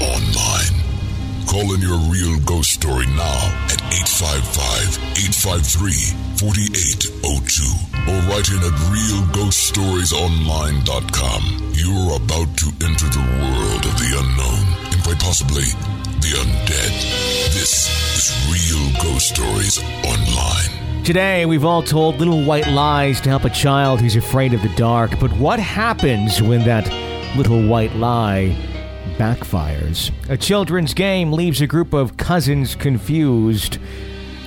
online. Call in your real ghost story now at 855-853-4802 or write in at realghoststoriesonline.com. You're about to enter the world of the unknown and quite possibly the undead. This is Real Ghost Stories Online. Today, we've all told little white lies to help a child who's afraid of the dark. But what happens when that little white lie backfires? A children's game leaves a group of cousins confused.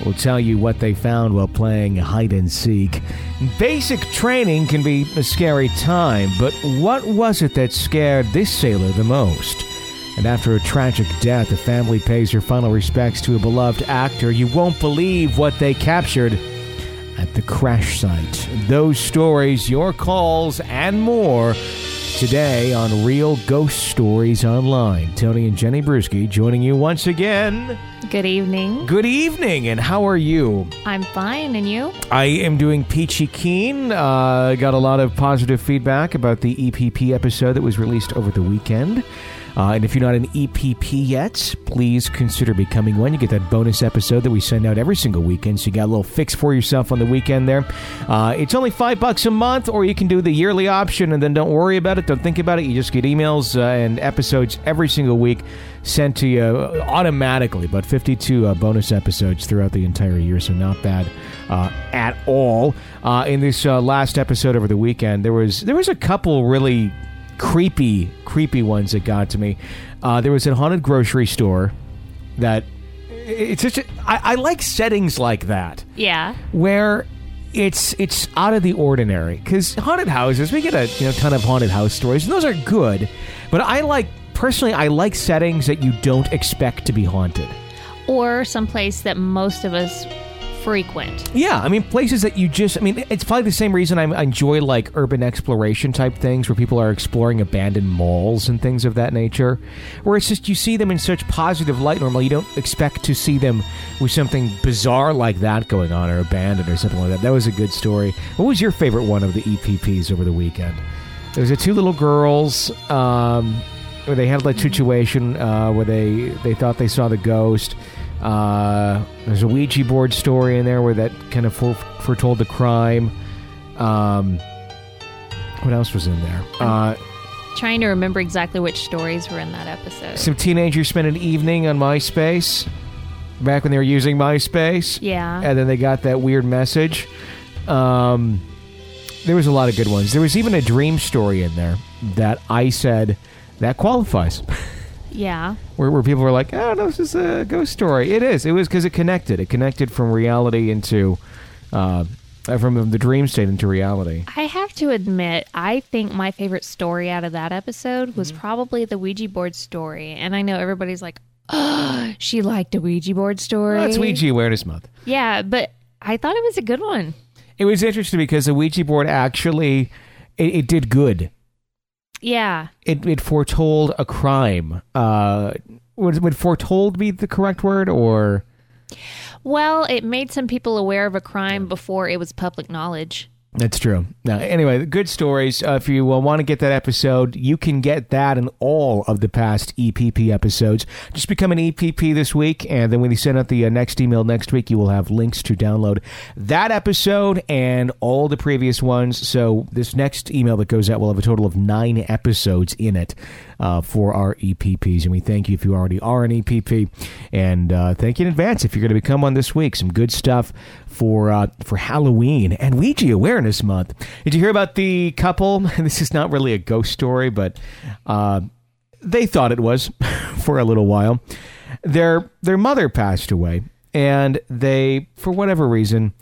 We'll tell you what they found while playing hide and seek. Basic training can be a scary time, but what was it that scared this sailor the most? And after a tragic death, the family pays her final respects to a beloved actor. You won't believe what they captured at the crash site. Those stories, your calls, and more today on Real Ghost Stories Online. Tony and Jenny Brueski joining you once again. Good evening. Good evening, and how are you? I'm fine, and you? I am doing peachy keen. Uh, got a lot of positive feedback about the EPP episode that was released over the weekend. Uh, and if you're not an EPP yet, please consider becoming one. You get that bonus episode that we send out every single weekend, so you got a little fix for yourself on the weekend there. Uh, it's only five bucks a month, or you can do the yearly option, and then don't worry about it, don't think about it. You just get emails uh, and episodes every single week sent to you automatically. About 52 uh, bonus episodes throughout the entire year, so not bad uh, at all. Uh, in this last episode over the weekend, there was there was a couple really creepy, creepy ones that got to me. Uh, there was a haunted grocery store that it's such a, I, I like settings like that Yeah. where it's it's out of the ordinary because haunted houses we get a you know, ton of haunted house stories and those are good, but I like personally I like settings that you don't expect to be haunted. Or someplace that most of us frequent. Yeah, I mean places that you just I mean it's probably the same reason I enjoy like urban exploration type things where people are exploring abandoned malls and things of that nature. Where it's just you see them in such positive light normally you don't expect to see them with something bizarre like that going on or abandoned or something like that. That was a good story. What was your favorite one of the EPPs over the weekend? There was a two little girls um, where they had a situation uh, where they they thought they saw the ghost. Uh, there's a Ouija board story in there where that kind of fore- foretold the crime. Um, what else was in there? Uh, Trying to remember exactly which stories were in that episode. some teenagers spent an evening on MySpace back when they were using MySpace, yeah. and then they got that weird message. Um, there was a lot of good ones. There was even a dream story in there that I said that qualifies. yeah. where, where people were like, "Oh no, this is a ghost story." It is. It was because it connected. It connected from reality into, uh, from the dream state into reality. I have to admit, I think my favorite story out of that episode was Mm-hmm. probably the Ouija board story. And I know everybody's like, oh, she liked a Ouija board story. That's Ouija Awareness Month. Yeah, but I thought it was a good one. It was interesting because the Ouija board actually it, it did good. Yeah. It it foretold a crime. Uh, would would foretold be the correct word or? Well, it made some people aware of a crime before it was public knowledge. That's true. Now, anyway, good stories. Uh, if you uh, want to get that episode, you can get that and all of the past EPP episodes. Just become an EPP this week, and then when you send out the uh, next email next week, you will have links to download that episode and all the previous ones. So this next email that goes out will have a total of nine episodes in it uh, for our EPPs, and we thank you if you already are an EPP, and uh, thank you in advance if you're going to become one this week. Some good stuff for uh, for Halloween and Ouija Awareness Month. Did you hear about the couple? This is not really a ghost story, but uh, they thought it was for a little while. Their their mother passed away, and they, for whatever reason,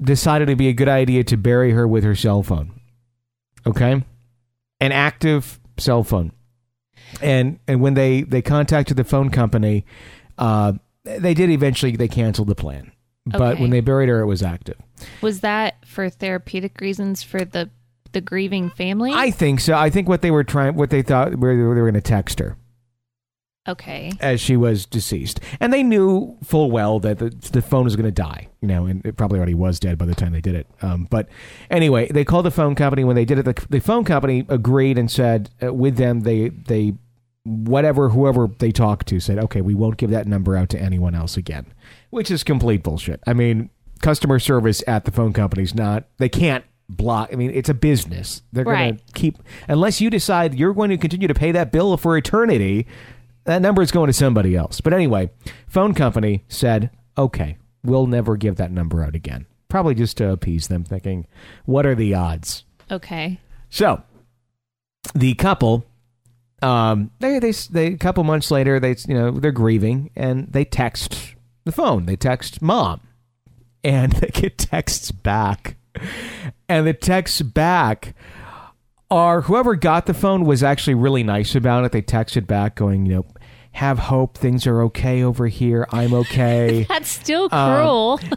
decided it'd be a good idea to bury her with her cell phone. Okay, an active cell phone, and and when they they contacted the phone company, uh, they did eventually they canceled the plan. But Okay. when they buried her, it was active. Was that for therapeutic reasons for the the grieving family? I think so. I think what they were trying, what they thought, were they were going to text her okay. as she was deceased, and they knew full well that the, the phone was going to die. You know, and it probably already was dead by the time they did it. Um, but anyway, they called the phone company. When they did it, the, the phone company agreed and said uh, with them they they whatever whoever they talked to said, okay, we won't give that number out to anyone else again, which is complete bullshit. I mean, customer service at the phone company's not they can't block. I mean, it's a business. They're going Right. to keep unless you decide you're going to continue to pay that bill for eternity. That number is going to somebody else. But anyway, phone company said, okay, we'll never give that number out again. Probably just to appease them, thinking, what are the odds? Okay. So, the couple, um, they, they, they, a couple months later, they, you know, they're grieving and they text the phone. They text mom and they get texts back. And the texts back are whoever got the phone was actually really nice about it. They texted back going, you know, have hope. Things are okay over here. I'm okay. That's still Um, cruel.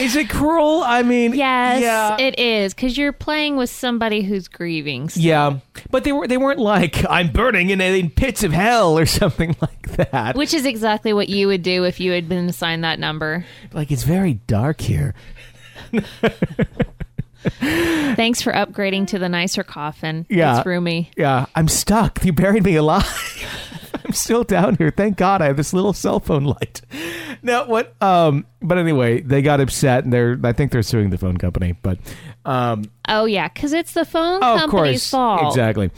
Is it cruel? I mean, yes, yeah. it is because you're playing with somebody who's grieving. still. Yeah, but they were they weren't like I'm burning in, in pits of hell or something like that. Which is exactly what you would do if you had been assigned that number. like it's very dark here. Thanks for upgrading to the nicer coffin. Yeah. It's roomy. Yeah, I'm stuck. You buried me alive. Still down here. Thank God I have this little cell phone light. Now what? Um, but anyway, they got upset and they're I think they're suing the phone company. But um, Oh yeah, because it's the phone oh, of company's course, fault. exactly.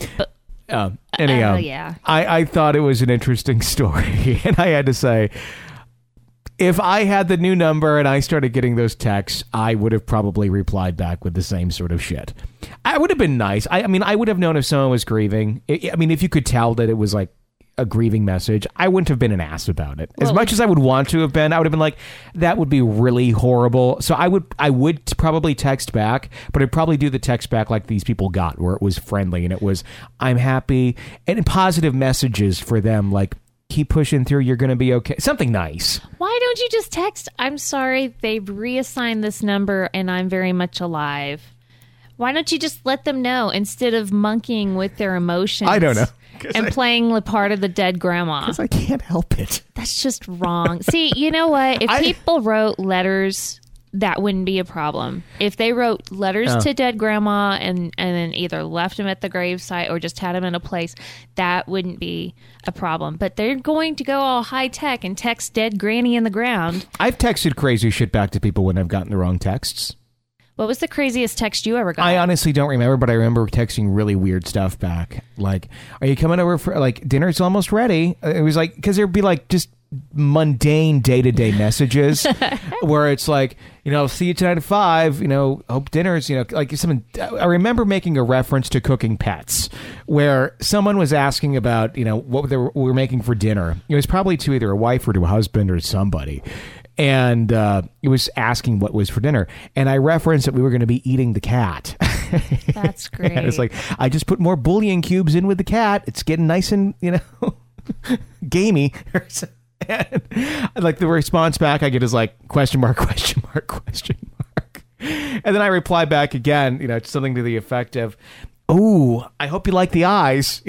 Uh, anyhow, Oh, yeah. I, I thought it was an interesting story, and I had to say, if I had the new number and I started getting those texts, I would have probably replied back with the same sort of shit. I would have been nice. I, I mean, I would have known if someone was grieving. I mean, if you could tell that it was like a grieving message, I wouldn't have been an ass about it. As Well, much as I would want to have been, I would have been like, that would be really horrible. So I would, I would probably text back, but I'd probably do the text back like these people got, where it was friendly and it was, I'm happy, and positive messages for them, like. Keep pushing through. You're going to be okay. Something nice. Why don't you just text? I'm sorry, they've reassigned this number, and I'm very much alive. Why don't you just let them know instead of monkeying with their emotions? I don't know. And I- playing the part of the dead grandma. Because I can't help it. That's just wrong. See, you know what? If I- people wrote letters, that wouldn't be a problem. If they wrote letters Oh. to dead grandma and and then either left them at the gravesite or just had them in a place, that wouldn't be a problem. But they're going to go all high tech and text dead granny in the ground. I've texted crazy shit back to people when I've gotten the wrong texts. What was the craziest text you ever got? I honestly don't remember, but I remember texting really weird stuff back. Like, "Are you coming over for like dinner's almost ready?" Uh, It was like because there'd be like just mundane day to day messages where it's like, you know, see you tonight at five. You know, hope dinner's. You know, like something. I remember making a reference to cooking pets, where someone was asking about, you know, what they were, we were making for dinner. It was probably to either a wife or to a husband or somebody. And uh, it was asking what was for dinner, and I referenced that we were going to be eating the cat. That's great. And it's like I just put more bouillon cubes in with the cat. It's getting nice and you know gamey. and like the response back I get is like question mark question mark question mark, and then I reply back again. You know, something to the effect of, "Oh, I hope you like the eyes."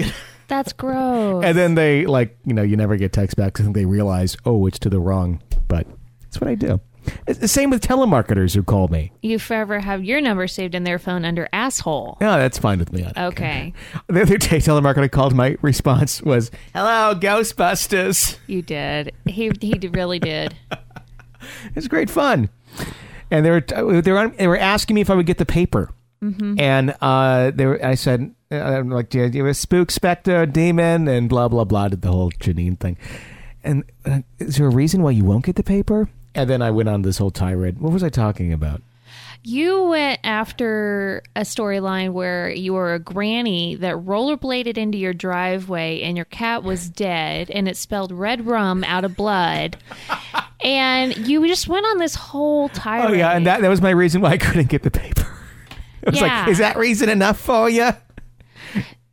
That's gross. and then they like you know you never get text back because they realize oh it's to the wrong. But that's what I do. It's the same with telemarketers who call me. you forever have your number saved in their phone under asshole. Yeah, that's fine with me. Okay, The other day, telemarketer called. My response was, "Hello, Ghostbusters." you did. He he really did. It was great fun, and they were they were they were asking me if I would get the paper, and uh, they were, I said, uh, I'm like, do you have a spook, specter, demon, and blah blah blah. Did the whole Janine thing, and uh, is there a reason why you won't get the paper? And then I went on this whole tirade. What was I talking about? You went after a storyline where you were a granny that rollerbladed into your driveway and your cat was dead and it spelled red rum out of blood. And you just went on this whole tirade. Oh yeah, and that that was my reason why I couldn't get the paper. I was Yeah. like, is that reason enough for you?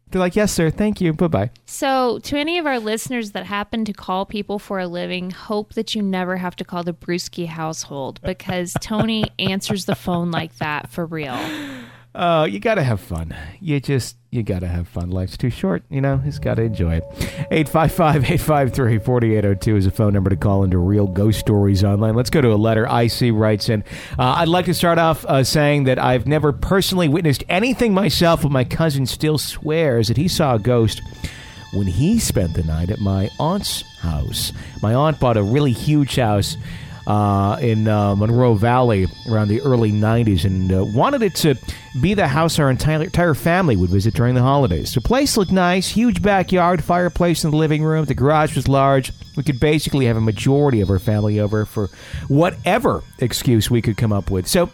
They're like, yes, sir. Thank you. Bye bye. So, to any of our listeners that happen to call people for a living, hope that you never have to call the Brueski household because Tony answers the phone like that for real. Oh, you gotta have fun. You just you gotta have fun. Life's too short, you know. Just gotta enjoy it. 855-853-4802 is a phone number to call into Real Ghost Stories Online. Let's go to a letter. IC writes in. Uh, I'd like to start off uh, saying that I've never personally witnessed anything myself, but my cousin still swears that he saw a ghost when he spent the night at my aunt's house. My aunt bought a really huge house uh, in uh, Monroe Valley around the early 90s and uh, wanted it to be the house our entire, entire family would visit during the holidays. The place looked nice, huge backyard, fireplace in the living room, the garage was large. We could basically have a majority of our family over for whatever excuse we could come up with. So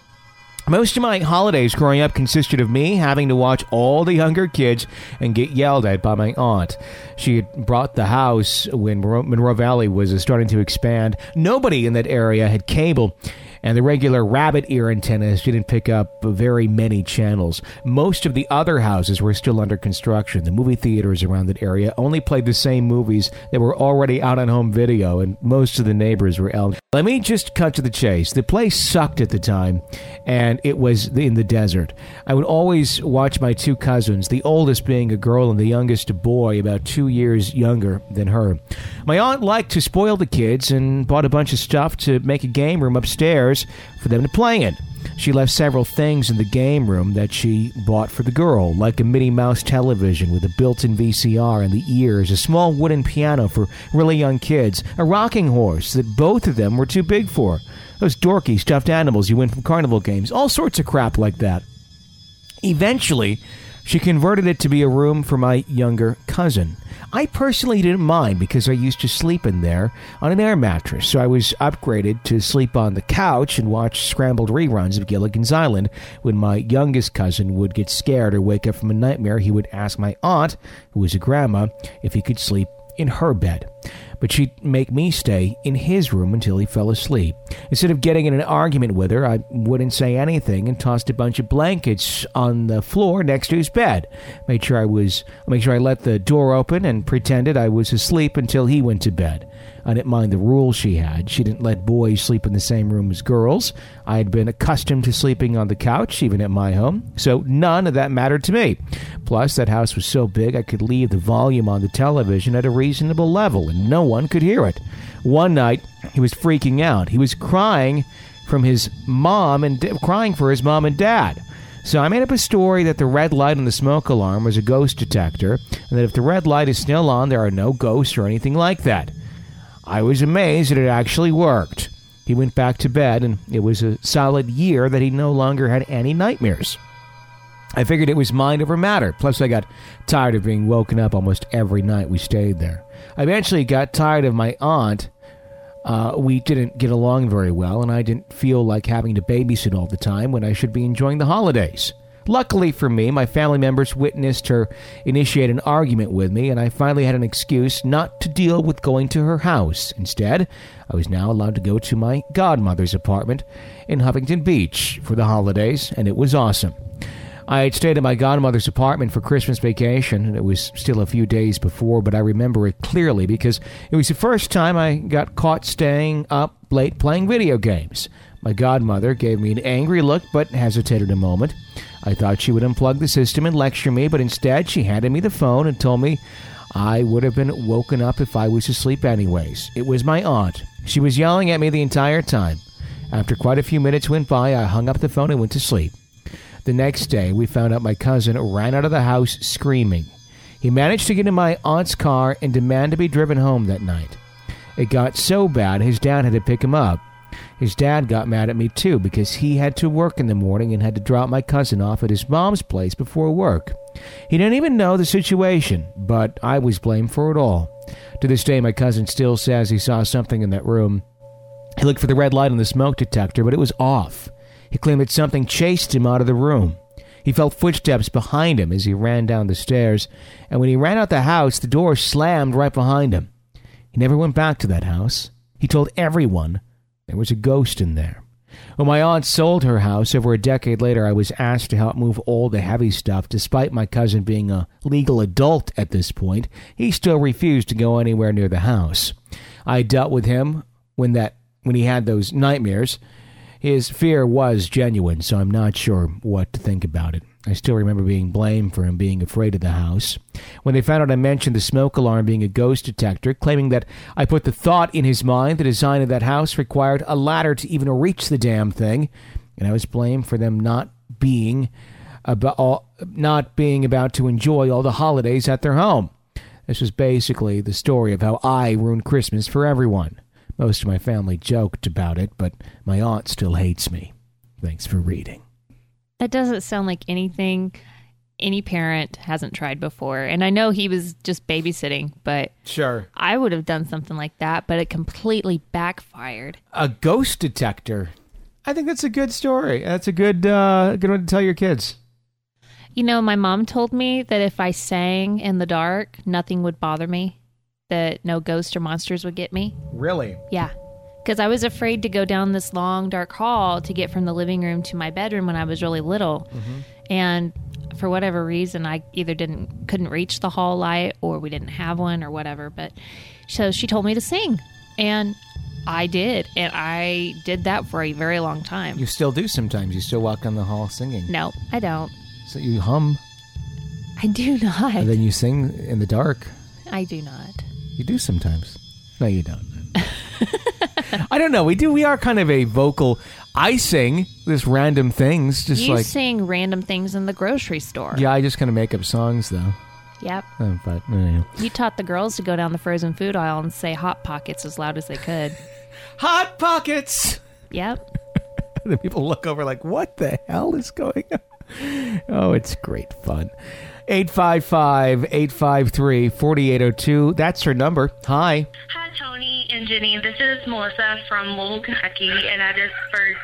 most of my holidays growing up consisted of me having to watch all the younger kids and get yelled at by my aunt. She had brought the house when Monroe Valley was starting to expand. Nobody in that area had cable, and the regular rabbit ear antennas didn't pick up very many channels. Most of the other houses were still under construction. The movie theaters around that area only played the same movies that were already out on home video, and most of the neighbors were elderly. Let me just cut to the chase. The place sucked at the time, and it was in the desert. I would always watch my two cousins, the oldest being a girl and the youngest a boy, about two years younger than her. My aunt liked to spoil the kids and bought a bunch of stuff to make a game room upstairs for them to play in. She left several things in the game room that she bought for the girl, like a Minnie Mouse television with a built in VCR and the ears, a small wooden piano for really young kids, a rocking horse that both of them were too big for, those dorky stuffed animals you win from carnival games, all sorts of crap like that. Eventually, she converted it to be a room for my younger cousin. I personally didn't mind because I used to sleep in there on an air mattress, so I was upgraded to sleep on the couch and watch scrambled reruns of Gilligan's Island. When my youngest cousin would get scared or wake up from a nightmare, he would ask my aunt, who was a grandma, if he could sleep in her bed but she'd make me stay in his room until he fell asleep. Instead of getting in an argument with her, I wouldn't say anything and tossed a bunch of blankets on the floor next to his bed. Made sure I was make sure I let the door open and pretended I was asleep until he went to bed. I didn't mind the rules she had. She didn't let boys sleep in the same room as girls. I had been accustomed to sleeping on the couch, even at my home, so none of that mattered to me. Plus, that house was so big I could leave the volume on the television at a reasonable level, and no one could hear it. One night, he was freaking out. He was crying from his mom and crying for his mom and dad. So I made up a story that the red light on the smoke alarm was a ghost detector, and that if the red light is still on, there are no ghosts or anything like that. I was amazed that it actually worked. He went back to bed, and it was a solid year that he no longer had any nightmares. I figured it was mind over matter. Plus, I got tired of being woken up almost every night we stayed there. I eventually got tired of my aunt. Uh, we didn't get along very well, and I didn't feel like having to babysit all the time when I should be enjoying the holidays. Luckily for me, my family members witnessed her initiate an argument with me, and I finally had an excuse not to deal with going to her house. Instead, I was now allowed to go to my godmother's apartment in Huntington Beach for the holidays, and it was awesome. I had stayed at my godmother's apartment for Christmas vacation, and it was still a few days before, but I remember it clearly because it was the first time I got caught staying up late playing video games. My godmother gave me an angry look but hesitated a moment. I thought she would unplug the system and lecture me, but instead she handed me the phone and told me I would have been woken up if I was asleep anyways. It was my aunt. She was yelling at me the entire time. After quite a few minutes went by, I hung up the phone and went to sleep. The next day, we found out my cousin ran out of the house screaming. He managed to get in my aunt's car and demand to be driven home that night. It got so bad his dad had to pick him up. His dad got mad at me too because he had to work in the morning and had to drop my cousin off at his mom's place before work. He didn't even know the situation, but I was blamed for it all. To this day, my cousin still says he saw something in that room. He looked for the red light on the smoke detector, but it was off. He claimed that something chased him out of the room. He felt footsteps behind him as he ran down the stairs, and when he ran out the house, the door slammed right behind him. He never went back to that house. He told everyone there was a ghost in there. When my aunt sold her house over a decade later, I was asked to help move all the heavy stuff. Despite my cousin being a legal adult at this point, he still refused to go anywhere near the house. I dealt with him when that when he had those nightmares. His fear was genuine, so I'm not sure what to think about it. I still remember being blamed for him being afraid of the house. When they found out I mentioned the smoke alarm being a ghost detector, claiming that I put the thought in his mind the design of that house required a ladder to even reach the damn thing, and I was blamed for them not being about all, not being about to enjoy all the holidays at their home. This was basically the story of how I ruined Christmas for everyone. Most of my family joked about it, but my aunt still hates me. Thanks for reading. That doesn't sound like anything any parent hasn't tried before. And I know he was just babysitting, but Sure. I would have done something like that, but it completely backfired. A ghost detector. I think that's a good story. That's a good uh, good one to tell your kids. You know, my mom told me that if I sang in the dark, nothing would bother me, that no ghosts or monsters would get me. Really? Yeah. Because I was afraid to go down this long, dark hall to get from the living room to my bedroom when I was really little. Mm-hmm. And for whatever reason, I either didn't couldn't reach the hall light or we didn't have one or whatever. But so she told me to sing, and I did, and I did that for a very long time. You still do sometimes. You still walk down the hall singing. no, I don't. So you hum, I do not. and then you sing in the dark. I do not. You do sometimes. No, you don't. I don't know. We do. We are kind of a vocal. I sing this random things, just you like sing random things in the grocery store. yeah. I just kind of make up songs though. Yep. Oh, but anyway. You taught the girls to go down the frozen food aisle and say hot pockets as loud as they could. hot pockets. Yep. then people look over like, what the hell is going on? Oh, it's great fun. 855 853 4802. That's her number. Hi. Hi, Tony and Jenny. This is Melissa from Louisville, Kentucky, and I just first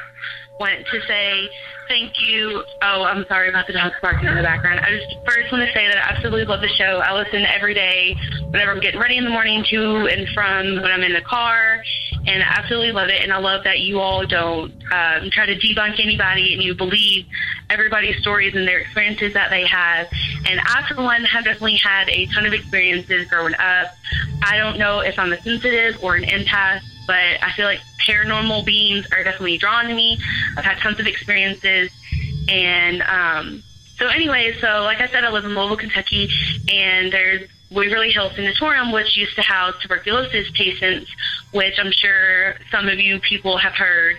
want to say thank you. Oh, I'm sorry about the dogs barking in the background. I just first want to say that I absolutely love the show. I listen every day whenever I'm getting ready in the morning, to and from when I'm in the car, and I absolutely love it. And I love that you all don't um, try to debunk anybody and you believe everybody's stories and their experiences that they have. And I, for one, have definitely had a ton of experiences growing up. I don't know if I'm a sensitive or an empath, but I feel like paranormal beings are definitely drawn to me. I've had tons of experiences. And um, so, anyway, so like I said, I live in Louisville, Kentucky, and there's Waverly Hills Sanatorium, which used to house tuberculosis patients, which I'm sure some of you people have heard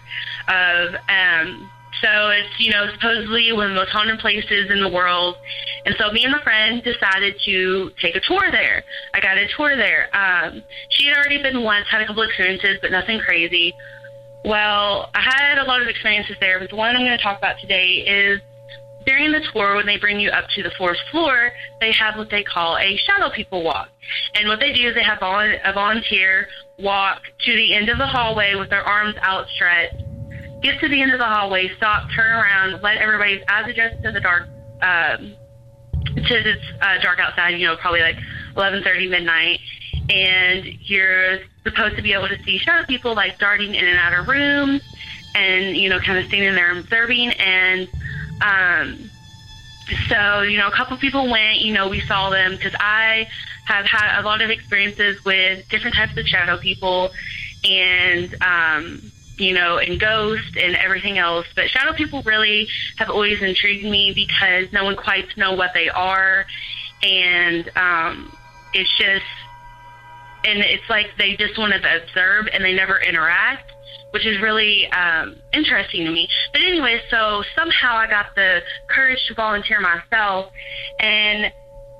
of. Um, so it's, you know, supposedly one of the most haunted places in the world. And so me and my friend decided to take a tour there. I got a tour there. Um, she had already been once, had a couple experiences, but nothing crazy. Well, I had a lot of experiences there, but the one I'm going to talk about today is during the tour, when they bring you up to the fourth floor, they have what they call a shadow people walk. And what they do is they have a volunteer walk to the end of the hallway with their arms outstretched, get to the end of the hallway, stop, turn around, let everybody's eyes adjust to the dark, um, to this uh, dark outside. You know, probably like 11:30 midnight, and you're supposed to be able to see shadow people like darting in and out of rooms, and you know, kind of standing there observing and. Um, so, you know, a couple people went, you know, we saw them because I have had a lot of experiences with different types of shadow people and, um, you know, and ghosts and everything else. But shadow people really have always intrigued me because no one quite knows what they are. And um, it's just, and it's like they just want to observe and they never interact which is really um, interesting to me. But anyway, so somehow I got the courage to volunteer myself. And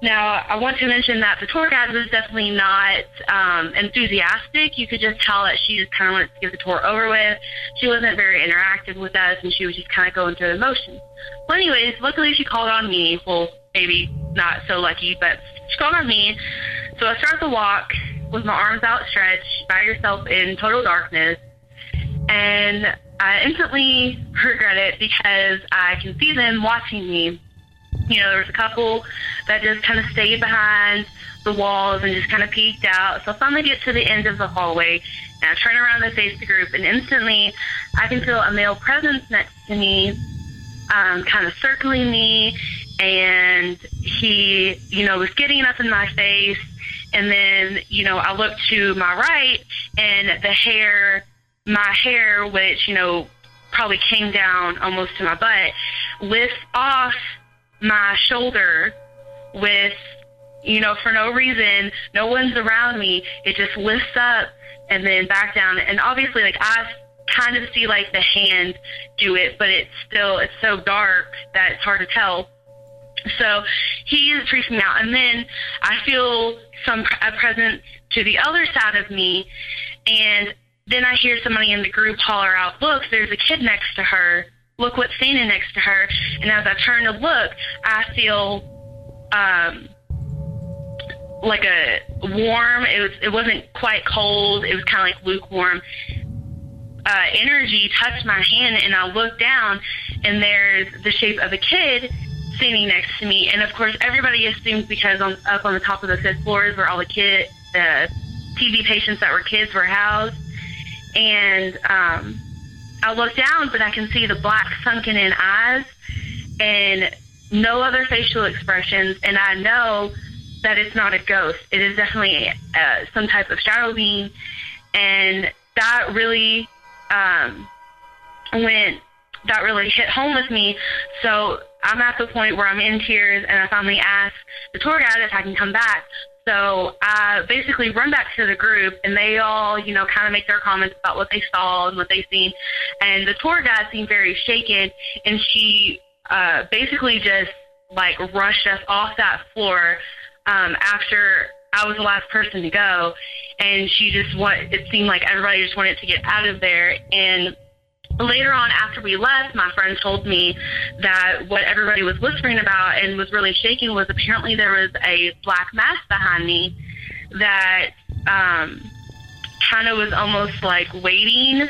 now I want to mention that the tour guide was definitely not um, enthusiastic. You could just tell that she just kind of wanted to get the tour over with. She wasn't very interactive with us, and she was just kind of going through the motions. Well, anyways, luckily she called on me. Well, maybe not so lucky, but she called on me. So I start the walk with my arms outstretched by yourself in total darkness and I instantly regret it because I can see them watching me. You know, there was a couple that just kind of stayed behind the walls and just kind of peeked out. So I finally get to the end of the hallway and I turn around to face the group, and instantly I can feel a male presence next to me, um, kind of circling me, and he, you know, was getting up in my face. And then, you know, I look to my right, and the hair my hair, which, you know, probably came down almost to my butt, lifts off my shoulder with, you know, for no reason. No one's around me. It just lifts up and then back down. And obviously, like, I kind of see, like, the hand do it, but it's still, it's so dark that it's hard to tell. So he is freaking out. And then I feel some a presence to the other side of me, and then I hear somebody in the group holler out, "Look, there's a kid next to her. Look what's standing next to her." And as I turn to look, I feel um, like a warm. It was. It wasn't quite cold. It was kind of like lukewarm. Uh, energy touched my hand, and I look down, and there's the shape of a kid standing next to me. And of course, everybody assumes because on, up on the top of the fifth floors where all the kid, the TB patients that were kids were housed. And um, I look down, but I can see the black sunken in eyes and no other facial expressions. And I know that it's not a ghost. It is definitely uh, some type of shadow being. And that really um, went, that really hit home with me. So I'm at the point where I'm in tears, and I finally ask the tour guide if I can come back. So I basically run back to the group, and they all, you know, kind of make their comments about what they saw and what they seen. And the tour guide seemed very shaken, and she uh, basically just like rushed us off that floor um, after I was the last person to go, and she just want. It seemed like everybody just wanted to get out of there, and later on after we left my friend told me that what everybody was whispering about and was really shaking was apparently there was a black mass behind me that um kind of was almost like waiting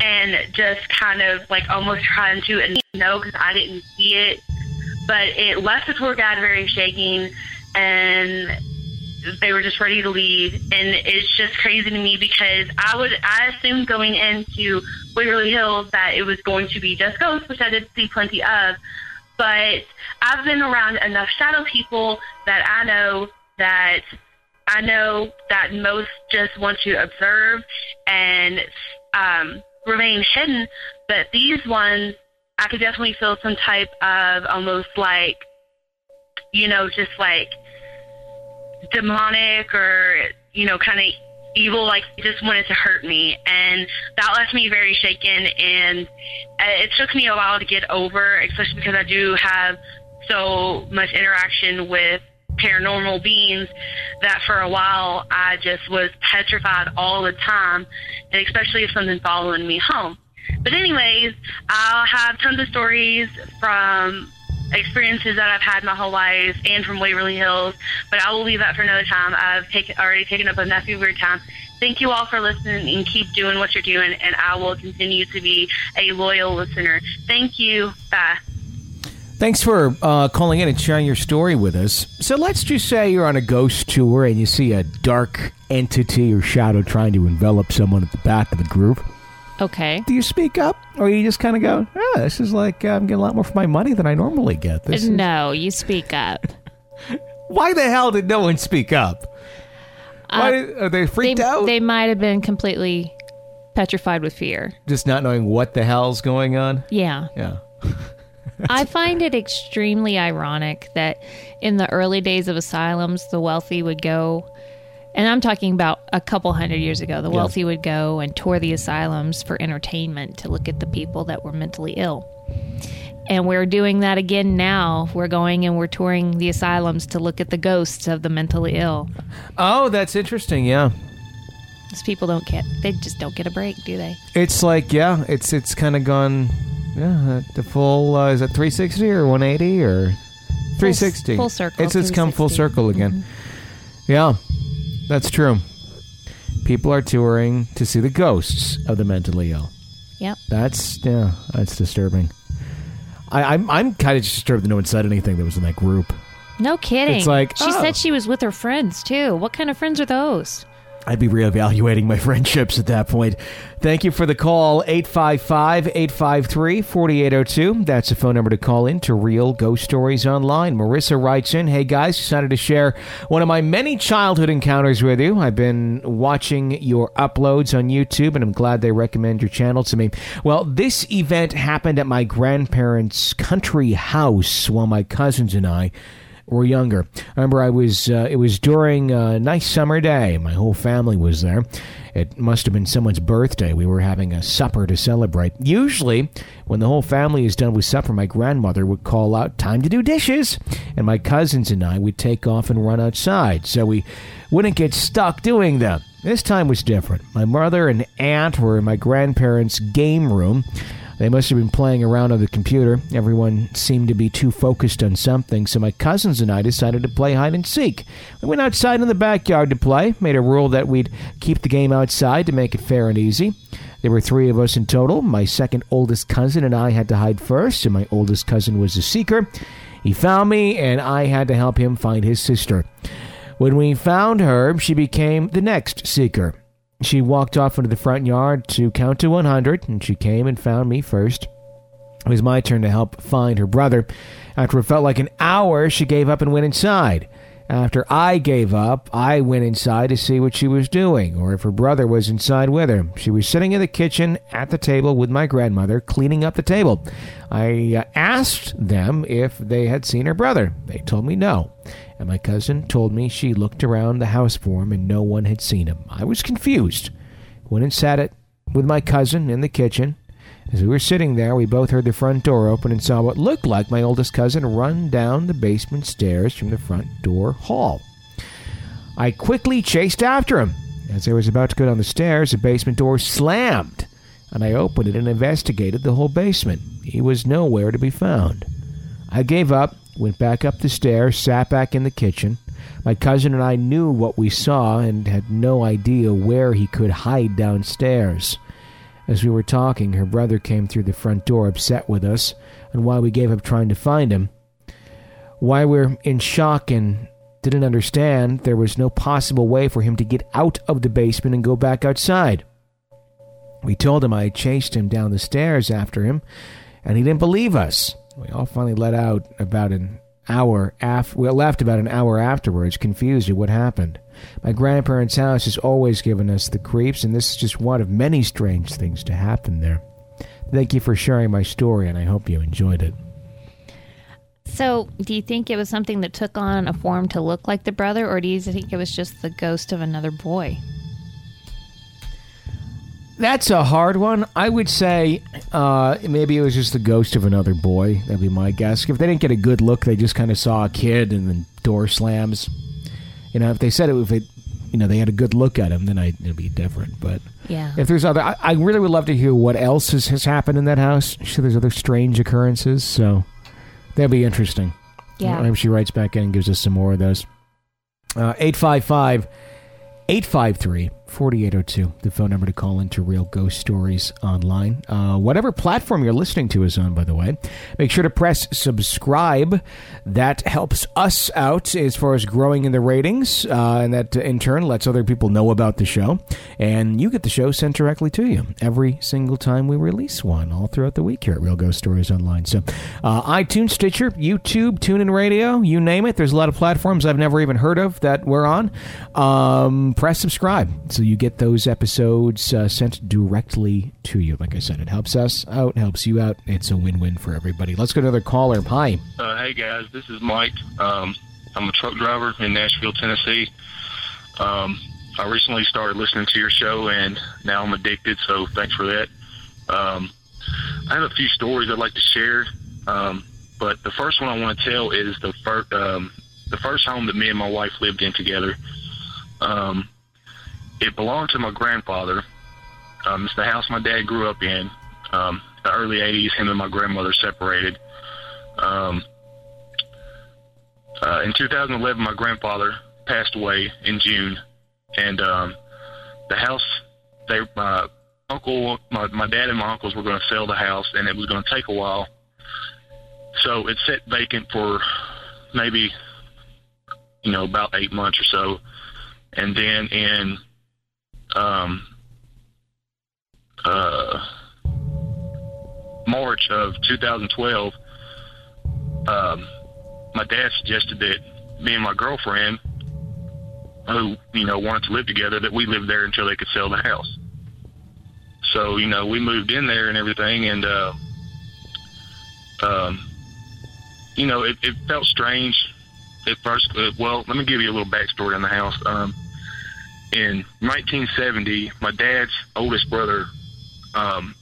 and just kind of like almost trying to and know because I didn't see it. But it left the tour guide very shaking and they were just ready to leave and it's just crazy to me because I would I assumed going into Waverly Hills that it was going to be just ghosts, which I did see plenty of. But I've been around enough shadow people that I know that I know that most just want to observe and um, remain hidden. But these ones, I could definitely feel some type of almost like, you know, just like demonic or, you know, kind of evil like just wanted to hurt me. And that left me very shaken and uh, it took me a while to get over especially because i do have so much interaction with paranormal beings that for a while i just was petrified all the time and especially if something following me home. But anyways i'll have tons of stories from experiences that I've had my whole life and from Waverly Hills, but I will leave that for another time. I've taken, already taken up enough of your time. Thank you all for listening and keep doing what you're doing, and I will continue to be a loyal listener. Thank you. Bye. Thanks for uh, calling in and sharing your story with us. So let's just say you're on a ghost tour and you see a dark entity or shadow trying to envelop someone at the back of the group. Okay. Do you speak up, or you just kind of go, "Oh, this is like uh, I'm getting a lot more for my money than I normally get." This is- No, you speak up. Why the hell did no one speak up? Why Uh, did- are they They, freaked out? they might have been completely petrified with fear. just not knowing what the hell's going on. Yeah. Yeah. I find it extremely ironic that in the early days of asylums, the wealthy would go, and I'm talking about a couple hundred years ago, the wealthy would go and tour the asylums for entertainment to look at the people that were mentally ill. And we're doing that again now. We're going and we're touring the asylums to look at the ghosts of the mentally ill. Oh, that's interesting. Yeah. These people don't get, they just don't get a break, do they? It's like yeah, it's it's kind of gone. Yeah, the full uh, is it 360 or 180 or 360? full circle, It's it's come full circle again. Yeah, that's true. People are touring to see the ghosts of the mentally ill. Yep. That's yeah, that's disturbing. I, I'm I'm kind of disturbed that no one said anything that was in that group. No kidding. It's like, she oh. said she was with her friends too. What kind of friends are those? I'd be reevaluating my friendships at that point. Thank you for the call. 855 853 4802. That's the phone number to call in to Real Ghost Stories Online. Marissa writes in Hey guys, decided to share one of my many childhood encounters with you. I've been watching your uploads on YouTube and I'm glad they recommend your channel to me. Well, this event happened at my grandparents' country house while my cousins and I or younger. I remember I was uh, it was during a nice summer day. My whole family was there. It must have been someone's birthday. We were having a supper to celebrate. Usually, when the whole family is done with supper, my grandmother would call out, Time to do dishes! And my cousins and I would take off and run outside so we wouldn't get stuck doing them. This time was different. My mother and aunt were in my grandparents' game room. They must have been playing around on the computer. Everyone seemed to be too focused on something, so my cousins and I decided to play hide and seek. We went outside in the backyard to play, made a rule that we'd keep the game outside to make it fair and easy. There were three of us in total. My second oldest cousin and I had to hide first, and my oldest cousin was a seeker. He found me, and I had to help him find his sister. When we found her, she became the next seeker. She walked off into the front yard to count to 100, and she came and found me first. It was my turn to help find her brother. After it felt like an hour, she gave up and went inside. After I gave up, I went inside to see what she was doing, or if her brother was inside with her. She was sitting in the kitchen at the table with my grandmother, cleaning up the table. I uh, asked them if they had seen her brother. They told me no and my cousin told me she looked around the house for him and no one had seen him. I was confused. Went and sat it with my cousin in the kitchen. As we were sitting there, we both heard the front door open and saw what looked like my oldest cousin run down the basement stairs from the front door hall. I quickly chased after him. As I was about to go down the stairs, the basement door slammed, and I opened it and investigated the whole basement. He was nowhere to be found. I gave up went back up the stairs, sat back in the kitchen. My cousin and I knew what we saw and had no idea where he could hide downstairs. As we were talking, her brother came through the front door, upset with us, and why we gave up trying to find him. Why we're in shock and didn't understand there was no possible way for him to get out of the basement and go back outside. We told him I had chased him down the stairs after him, and he didn't believe us. We all finally let out about an hour after. We left about an hour afterwards, confused at what happened. My grandparents' house has always given us the creeps, and this is just one of many strange things to happen there. Thank you for sharing my story, and I hope you enjoyed it. So, do you think it was something that took on a form to look like the brother, or do you think it was just the ghost of another boy? That's a hard one. I would say uh, maybe it was just the ghost of another boy. That'd be my guess. If they didn't get a good look, they just kind of saw a kid and then door slams. You know, if they said it, if it, you know, they had a good look at him, then I, it'd be different. But yeah, if there's other, I, I really would love to hear what else has, has happened in that house. I'm sure there's other strange occurrences, so that'd be interesting. Yeah, I hope she writes back in and gives us some more of those. Uh, eight five five. 853 4802, the phone number to call into Real Ghost Stories Online. Uh, whatever platform you're listening to is on, by the way. Make sure to press subscribe. That helps us out as far as growing in the ratings, uh, and that in turn lets other people know about the show. And you get the show sent directly to you every single time we release one, all throughout the week here at Real Ghost Stories Online. So, uh, iTunes, Stitcher, YouTube, TuneIn Radio, you name it. There's a lot of platforms I've never even heard of that we're on. Um, press subscribe so you get those episodes uh, sent directly to you. Like I said, it helps us out, helps you out. It's a win-win for everybody. Let's go to another caller. Hi. Uh, hey guys, this is Mike. Um, I'm a truck driver in Nashville, Tennessee. Um, I recently started listening to your show, and now I'm addicted. So thanks for that. Um, I have a few stories I'd like to share, um, but the first one I want to tell is the first um, the first home that me and my wife lived in together. Um, it belonged to my grandfather. Um, it's the house my dad grew up in. Um, the early 80s, him and my grandmother separated. Um, uh, in 2011, my grandfather passed away in June, and um, the house, they, my uncle, my, my dad and my uncles were going to sell the house, and it was going to take a while. So it sat vacant for maybe, you know, about eight months or so. And then in um, uh, March of 2012, um, my dad suggested that me and my girlfriend, who you know wanted to live together, that we live there until they could sell the house. So you know we moved in there and everything, and uh, um, you know it, it felt strange at first, uh, well, let me give you a little backstory on the house. Um, in 1970, my dad's oldest brother um,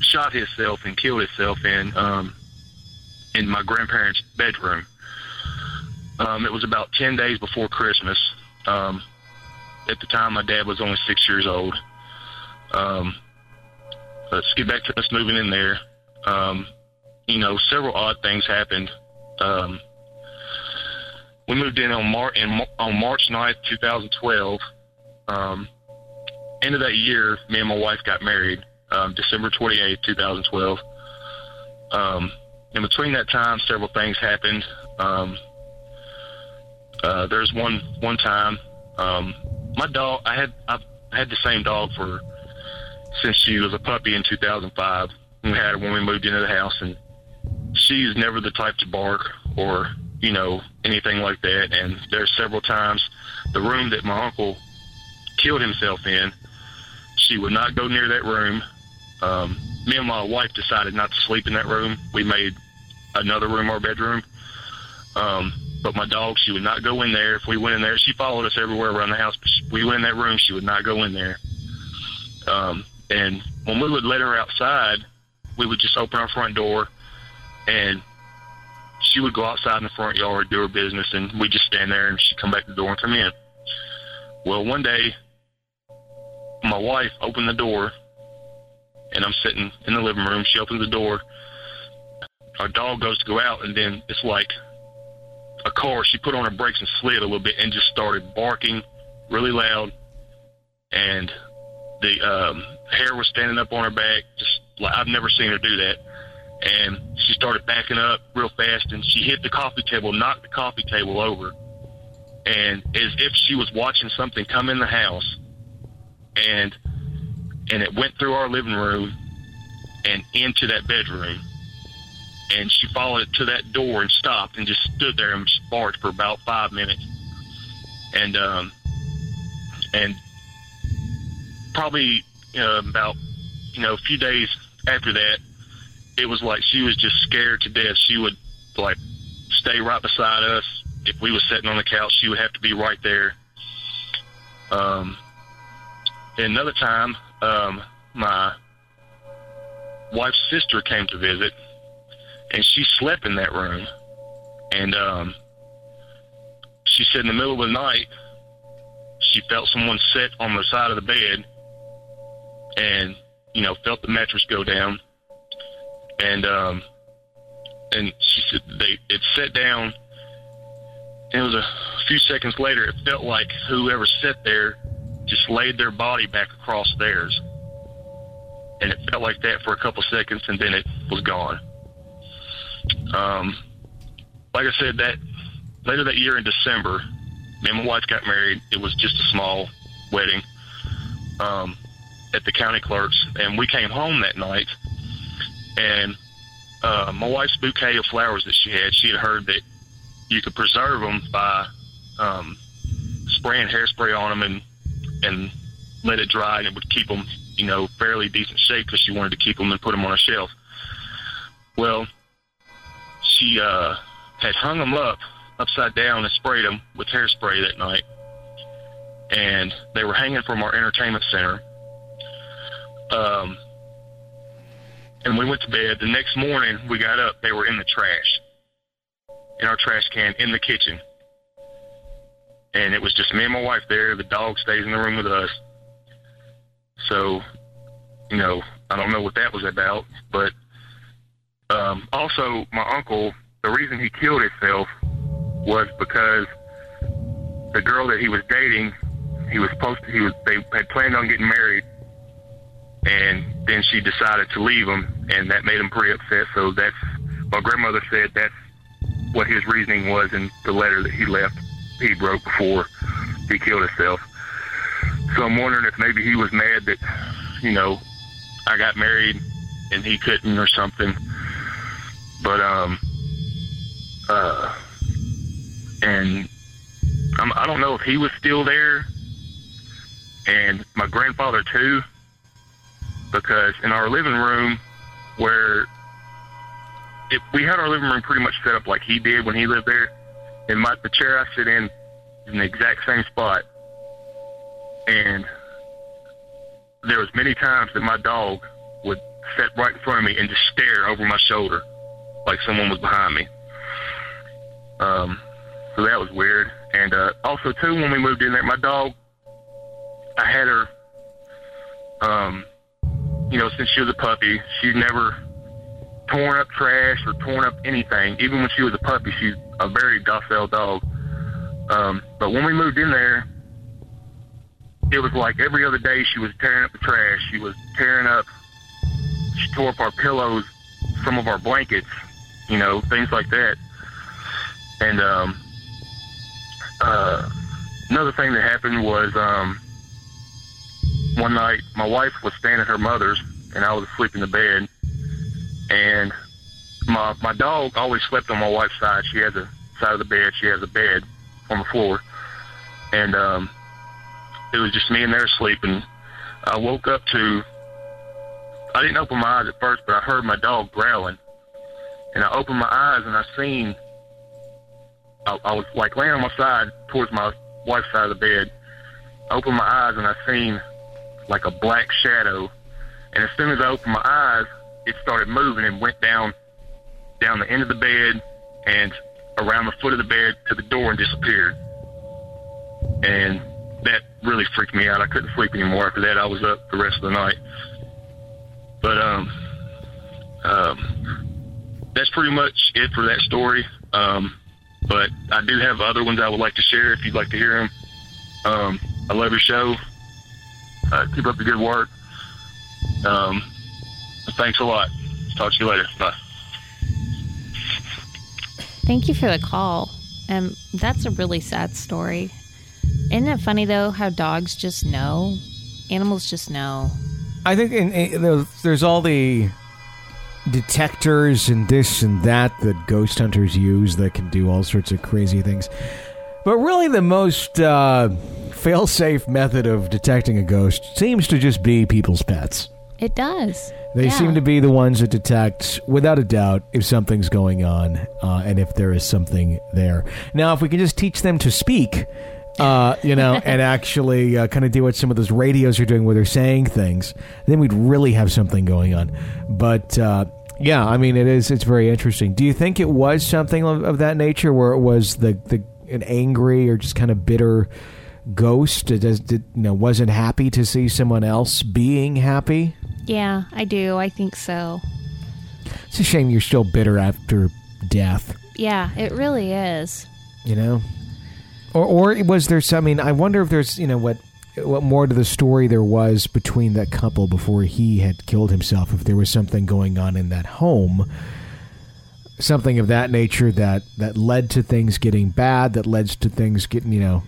shot himself and killed himself in um, in my grandparents' bedroom. Um, it was about 10 days before Christmas. Um, at the time, my dad was only six years old. Um, let's get back to us moving in there. Um, you know, several odd things happened. Um, we moved in on, Mar- in, on March 9th, 2012. Um, end of that year, me and my wife got married, um, December 28th, 2012. Um, in between that time, several things happened. Um, uh, there's one one time, um, my dog. I had I've had the same dog for since she was a puppy in 2005. We had her when we moved into the house, and she's never the type to bark or you know anything like that. And there's several times the room that my uncle killed himself in, she would not go near that room. Um, me and my wife decided not to sleep in that room. We made another room our bedroom. Um, but my dog, she would not go in there. If we went in there, she followed us everywhere around the house. But we went in that room, she would not go in there. Um, and when we would let her outside, we would just open our front door, and she would go outside in the front yard, do her business, and we just stand there, and she'd come back to the door and come in. Well, one day, my wife opened the door, and I'm sitting in the living room. She opens the door. Our dog goes to go out, and then it's like a car. She put on her brakes and slid a little bit, and just started barking really loud. And the um, hair was standing up on her back. Just like I've never seen her do that. And she started backing up real fast, and she hit the coffee table, knocked the coffee table over, and as if she was watching something come in the house, and and it went through our living room and into that bedroom. And she followed it to that door and stopped and just stood there and just barked for about five minutes. And um, and probably uh, about you know a few days after that, it was like she was just scared to death. She would like stay right beside us. If we was sitting on the couch, she would have to be right there. Um, another time, um, my wife's sister came to visit, and she slept in that room. And um, she said in the middle of the night, she felt someone sit on the side of the bed, and you know felt the mattress go down. And um, and she said they it sat down. And it was a few seconds later. It felt like whoever sat there just laid their body back across theirs. And it felt like that for a couple seconds, and then it was gone. Um, like I said, that later that year in December, me and my wife got married. It was just a small wedding um, at the county clerk's, and we came home that night. And uh, my wife's bouquet of flowers that she had, she had heard that you could preserve them by um, spraying hairspray on them and and let it dry, and it would keep them, you know, fairly decent shape because she wanted to keep them and put them on a shelf. Well, she uh, had hung them up upside down and sprayed them with hairspray that night, and they were hanging from our entertainment center. Um, and we went to bed. The next morning, we got up. They were in the trash, in our trash can in the kitchen and it was just me and my wife there. The dog stays in the room with us. So, you know, I don't know what that was about, but um, also my uncle. The reason he killed himself was because the girl that he was dating, he was supposed to. He was. They had planned on getting married, and then she decided to leave him, and that made him pretty upset. So that's my grandmother said that's what his reasoning was in the letter that he left he wrote before he killed himself. So I'm wondering if maybe he was mad that, you know, I got married and he couldn't or something. But um, uh, and I'm, I don't know if he was still there, and my grandfather too, because in our living room where it, we had our living room pretty much set up like he did when he lived there and my the chair I sit in is in the exact same spot. And there was many times that my dog would sit right in front of me and just stare over my shoulder, like someone was behind me. Um, so that was weird. And uh, also too, when we moved in there, my dog, I had her. Um, you know, since she was a puppy, she's never torn up trash or torn up anything. Even when she was a puppy, she's a very docile dog. Um, but when we moved in there, it was like every other day she was tearing up the trash. She was tearing up. She tore up our pillows, some of our blankets, you know, things like that. And um, uh, another thing that happened was um, one night my wife was staying at her mother's, and I was asleep in the bed. And my my dog always slept on my wife's side. She has a side of the bed. She has a bed on the floor, and um, it was just me and there sleeping. I woke up to. I didn't open my eyes at first, but I heard my dog growling, and I opened my eyes and I seen. I, I was like laying on my side towards my wife's side of the bed. I opened my eyes and I seen like a black shadow, and as soon as I opened my eyes, it started moving and went down down the end of the bed and around the foot of the bed to the door and disappeared. And that really freaked me out. I couldn't sleep anymore after that. I was up the rest of the night. But um, um, that's pretty much it for that story. Um, but I do have other ones I would like to share if you'd like to hear them. Um, I love your show. Uh, keep up the good work. Um, thanks a lot. Talk to you later. Bye. Thank you for the call. Um, that's a really sad story. Isn't it funny though how dogs just know? Animals just know. I think in, in, there's- there's all the detectors and this and that that ghost hunters use that can do all sorts of crazy things. But really, the most uh, fail-safe method of detecting a ghost seems to just be people's pets. It does. They Yeah. seem to be the ones that detect, without a doubt, if something's going on uh, and if there is something there. Now, if we can just teach them to speak, uh, you know, and actually uh, kind of do what some of those radios are doing where they're saying things, then we'd really have something going on. But uh, yeah, I mean, it is. It's very interesting. Do you think it was something of, of that nature, where it was the the an angry or just kind of bitter ghost? Does, did, you know, wasn't happy to see someone else being happy. Yeah, I do. I think so. It's a shame you're still bitter after death, Yeah, it really is. you know? Or or was there some I mean, I wonder if there's, you know, what what more to the story there was between that couple before he had killed himself if there was something going on in that home something of that nature that that led to things getting bad that led to things getting you know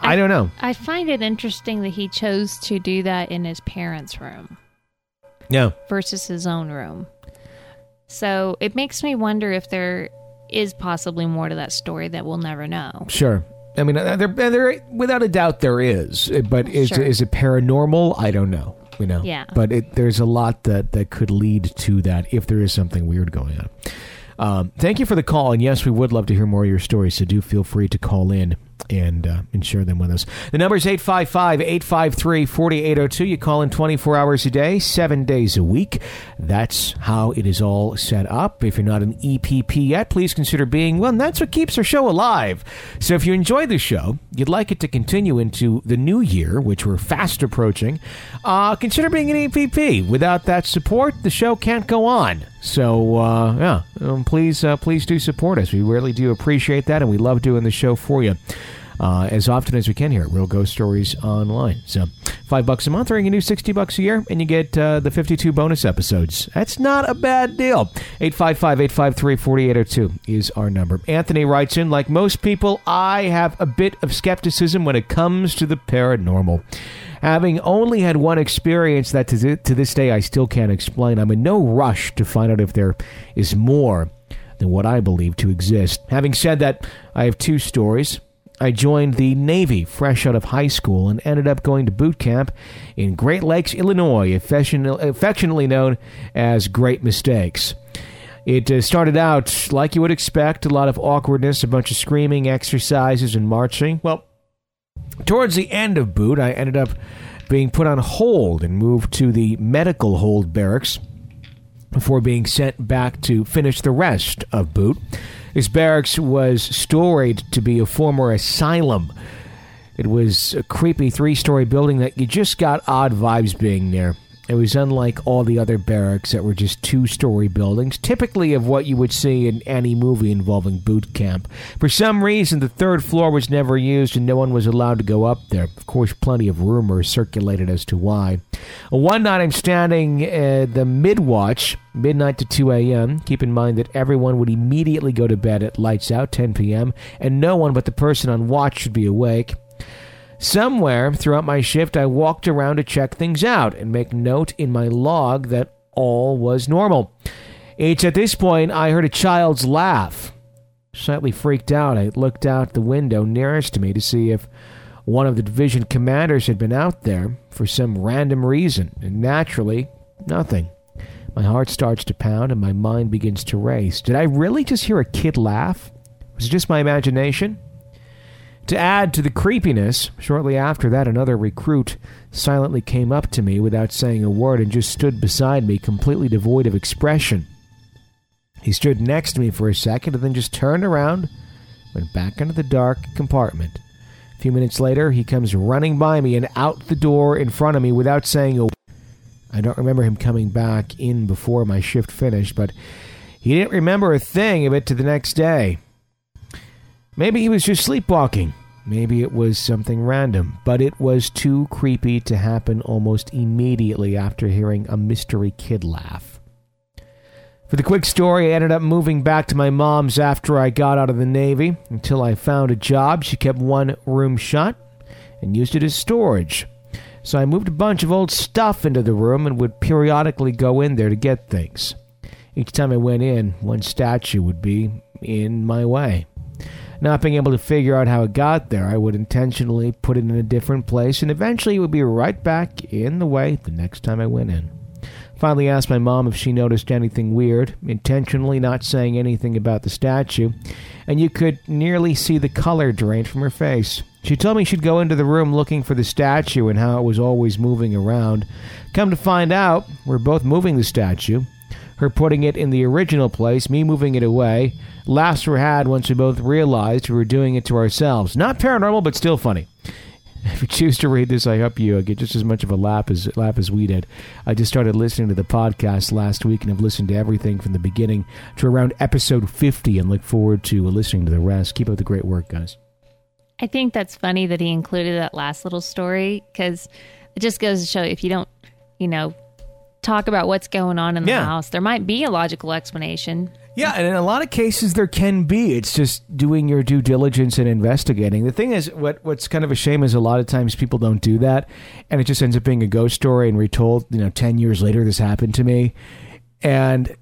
I, don't know I find it interesting that he chose to do that in his parents' room no versus his own room. So it makes me wonder if there is possibly more to that story that we'll never know. Sure. I mean, uh, there, there, without a doubt, there is. Uh, But is Sure. is it paranormal? I don't know. You know. Yeah. But it, there's a lot that that could lead to that if there is something weird going on. Um, thank you for the call, and yes, we would love to hear more of your stories. So do feel free to call in and uh, them with us. The number is 855-853-4802. You call in 24 hours a day, seven days a week. That's how it is all set up. If you're not an EPP yet, please consider being one. That's what keeps our show alive. So if you enjoy the show, you'd like it to continue into the new year, which we're fast approaching, uh, consider being an EPP. Without that support, the show can't go on. So uh, yeah, um, please uh, please do support us. We really do appreciate that, and we love doing the show for you uh, as often as we can here Real Ghost Stories Online. So five bucks a month, or you can do sixty bucks a year, and you get uh, the fifty-two bonus episodes. That's not a bad deal. 855-853-4802 is our number. Anthony writes in, like most people, I have a bit of skepticism when it comes to the paranormal. Having only had one experience that to, to this day I still can't explain, I'm in no rush to find out if there is more than what I believe to exist. Having said that, I have two stories. I joined the Navy fresh out of high school and ended up going to boot camp in Great Lakes, Illinois, affectionately known as Great Mistakes. It uh, started out like you would expect a lot of awkwardness, a bunch of screaming, exercises, and marching. Well, towards the end of boot, I ended up being put on hold and moved to the medical hold barracks before being sent back to finish the rest of boot. This barracks was storied to be a former asylum. It was a creepy three story building that you just got odd vibes being near. It was unlike all the other barracks that were just two story buildings, typically of what you would see in any movie involving boot camp. For some reason, the third floor was never used and no one was allowed to go up there. Of course, plenty of rumors circulated as to why. One night I'm standing at the mid watch, midnight to 2 a.m. Keep in mind that everyone would immediately go to bed at lights out, 10 p.m., and no one but the person on watch should be awake. Somewhere throughout my shift, I walked around to check things out and make note in my log that all was normal. It's at this point I heard a child's laugh. Slightly freaked out, I looked out the window nearest to me to see if one of the division commanders had been out there for some random reason, and naturally, nothing. My heart starts to pound and my mind begins to race. Did I really just hear a kid laugh? Was it just my imagination? To add to the creepiness, shortly after that, another recruit silently came up to me without saying a word and just stood beside me, completely devoid of expression. He stood next to me for a second and then just turned around, went back into the dark compartment. A few minutes later, he comes running by me and out the door in front of me without saying a I don't remember him coming back in before my shift finished, but he didn't remember a thing of it to the next day. Maybe he was just sleepwalking. Maybe it was something random, but it was too creepy to happen almost immediately after hearing a mystery kid laugh. For the quick story, I ended up moving back to my mom's after I got out of the Navy. Until I found a job, she kept one room shut and used it as storage. So I moved a bunch of old stuff into the room and would periodically go in there to get things. Each time I went in, one statue would be in my way. Not being able to figure out how it got there, I would intentionally put it in a different place, and eventually it would be right back in the way the next time I went in. Finally asked my mom if she noticed anything weird, intentionally not saying anything about the statue, and you could nearly see the color drain from her face. She told me she'd go into the room looking for the statue and how it was always moving around. Come to find out, we're both moving the statue. Her putting it in the original place, me moving it away. Laughs were had once we both realized we were doing it to ourselves. Not paranormal, but still funny. If you choose to read this, I hope you uh, get just as much of a laugh as laugh as we did. I just started listening to the podcast last week and have listened to everything from the beginning to around episode 50 and look forward to uh, listening to the rest. Keep up the great work, guys. I think that's funny that he included that last little story because it just goes to show if you don't, you know, talk about what's going on in the Yeah. house, there might be a logical explanation. Yeah, and in a lot of cases there can be. It's just doing your due diligence and investigating. The thing is, what what's kind of a shame is a lot of times people don't do that, and it just ends up being a ghost story and retold. You know, ten years later, this happened to me, and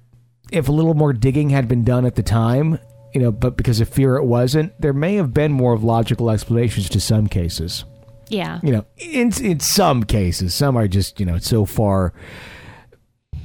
if a little more digging had been done at the time, you know, but because of fear it wasn't, there may have been more of logical explanations to some cases. Yeah. You know, in in some cases, some are just you know so far,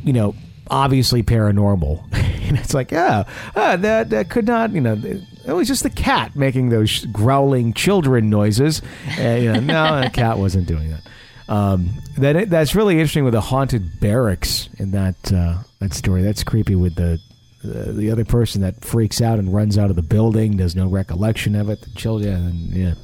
you know, obviously paranormal. and it's like, yeah, ah, that that could not, you know, it was just the cat making those growling children noises. And, you know, no, the cat wasn't doing that. Um, that it, that's really interesting with the haunted barracks in that uh, that story. That's creepy with the. The, the other person that freaks out and runs out of the building, there's no recollection of it. The children, and yeah.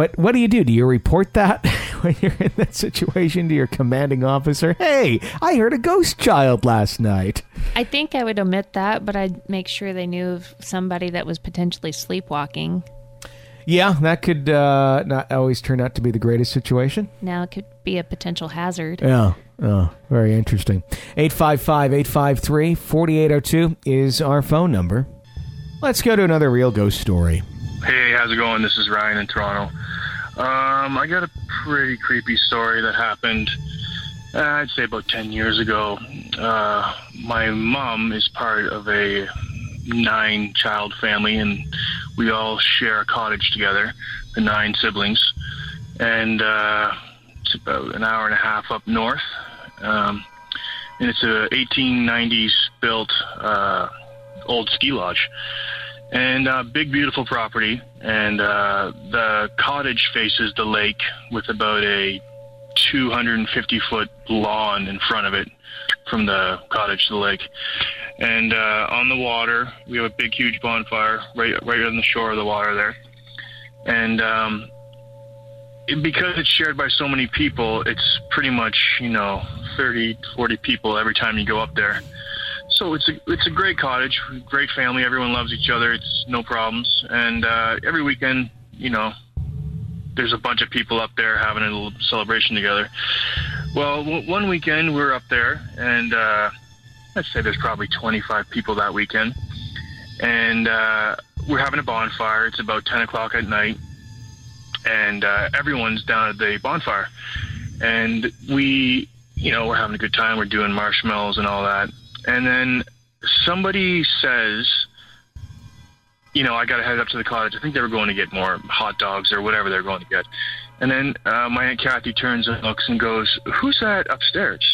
But what do you do? Do you report that when you're in that situation to your commanding officer? Hey, I heard a ghost child last night. I think I would omit that, but I'd make sure they knew of somebody that was potentially sleepwalking. Yeah, that could uh, not always turn out to be the greatest situation. Now it could be a potential hazard. Yeah. Oh, very interesting. 855 853 4802 is our phone number. Let's go to another real ghost story. Hey, how's it going? This is Ryan in Toronto. Um, I got a pretty creepy story that happened, uh, I'd say about 10 years ago. Uh, my mom is part of a nine child family, and we all share a cottage together, the nine siblings. And uh, it's about an hour and a half up north. Um, and it's a 1890s built uh, old ski lodge, and uh, big beautiful property. And uh, the cottage faces the lake with about a 250 foot lawn in front of it from the cottage to the lake. And uh, on the water, we have a big, huge bonfire right right on the shore of the water there. And um, it, because it's shared by so many people, it's pretty much you know 30, 40 people every time you go up there. So it's a it's a great cottage, great family. Everyone loves each other. It's no problems. And uh, every weekend, you know, there's a bunch of people up there having a little celebration together. Well, w- one weekend we're up there, and uh, I'd say there's probably 25 people that weekend, and uh, we're having a bonfire. It's about 10 o'clock at night, and uh, everyone's down at the bonfire, and we, you know, we're having a good time. We're doing marshmallows and all that, and then somebody says you know, I got to head up to the cottage. I think they were going to get more hot dogs or whatever they're going to get. And then uh, my aunt Kathy turns and looks and goes, "Who's that upstairs?"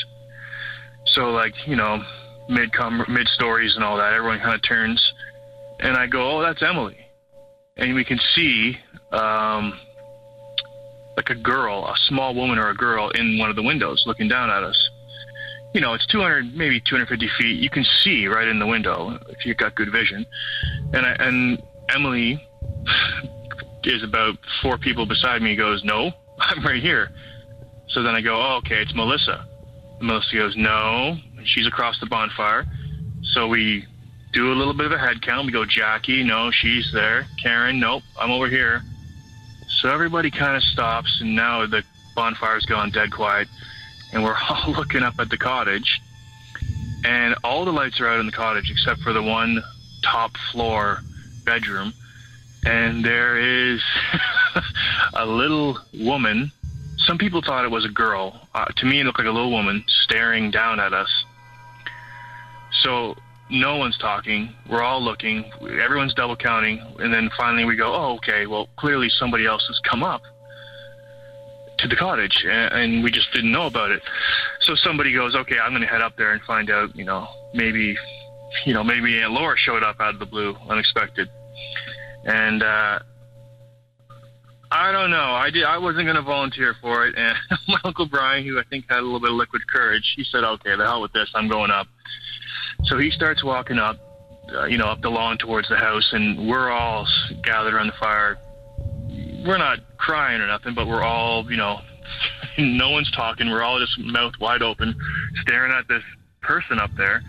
So like you know, mid mid stories and all that, everyone kind of turns, and I go, "Oh, that's Emily," and we can see um, like a girl, a small woman or a girl in one of the windows looking down at us. You know, it's 200, maybe 250 feet. You can see right in the window if you've got good vision. And I, and Emily is about four people beside me. Goes, no, I'm right here. So then I go, oh, okay, it's Melissa. And Melissa goes, no, she's across the bonfire. So we do a little bit of a head count. We go, Jackie, no, she's there. Karen, nope, I'm over here. So everybody kind of stops, and now the bonfire's gone dead quiet, and we're all looking up at the cottage, and all the lights are out in the cottage except for the one top floor bedroom, and there is a little woman. Some people thought it was a girl. Uh, to me, it looked like a little woman staring down at us. So no one's talking. We're all looking. Everyone's double counting, and then finally we go, "Oh, okay. Well, clearly somebody else has come up to the cottage, and, we just didn't know about it." So somebody goes, "Okay, I'm going to head up there and find out. You know, maybe, you know, maybe Aunt Laura showed up out of the blue, unexpected." And uh, I don't know. I did. I wasn't going to volunteer for it, and my uncle Brian, who I think had a little bit of liquid courage, he said, "Okay, the hell with this. I'm going up." So he starts walking up, uh, you know, up the lawn towards the house, and we're all gathered around the fire. We're not crying or nothing, but we're all, you know, no one's talking. We're all just mouth wide open, staring at this person up there,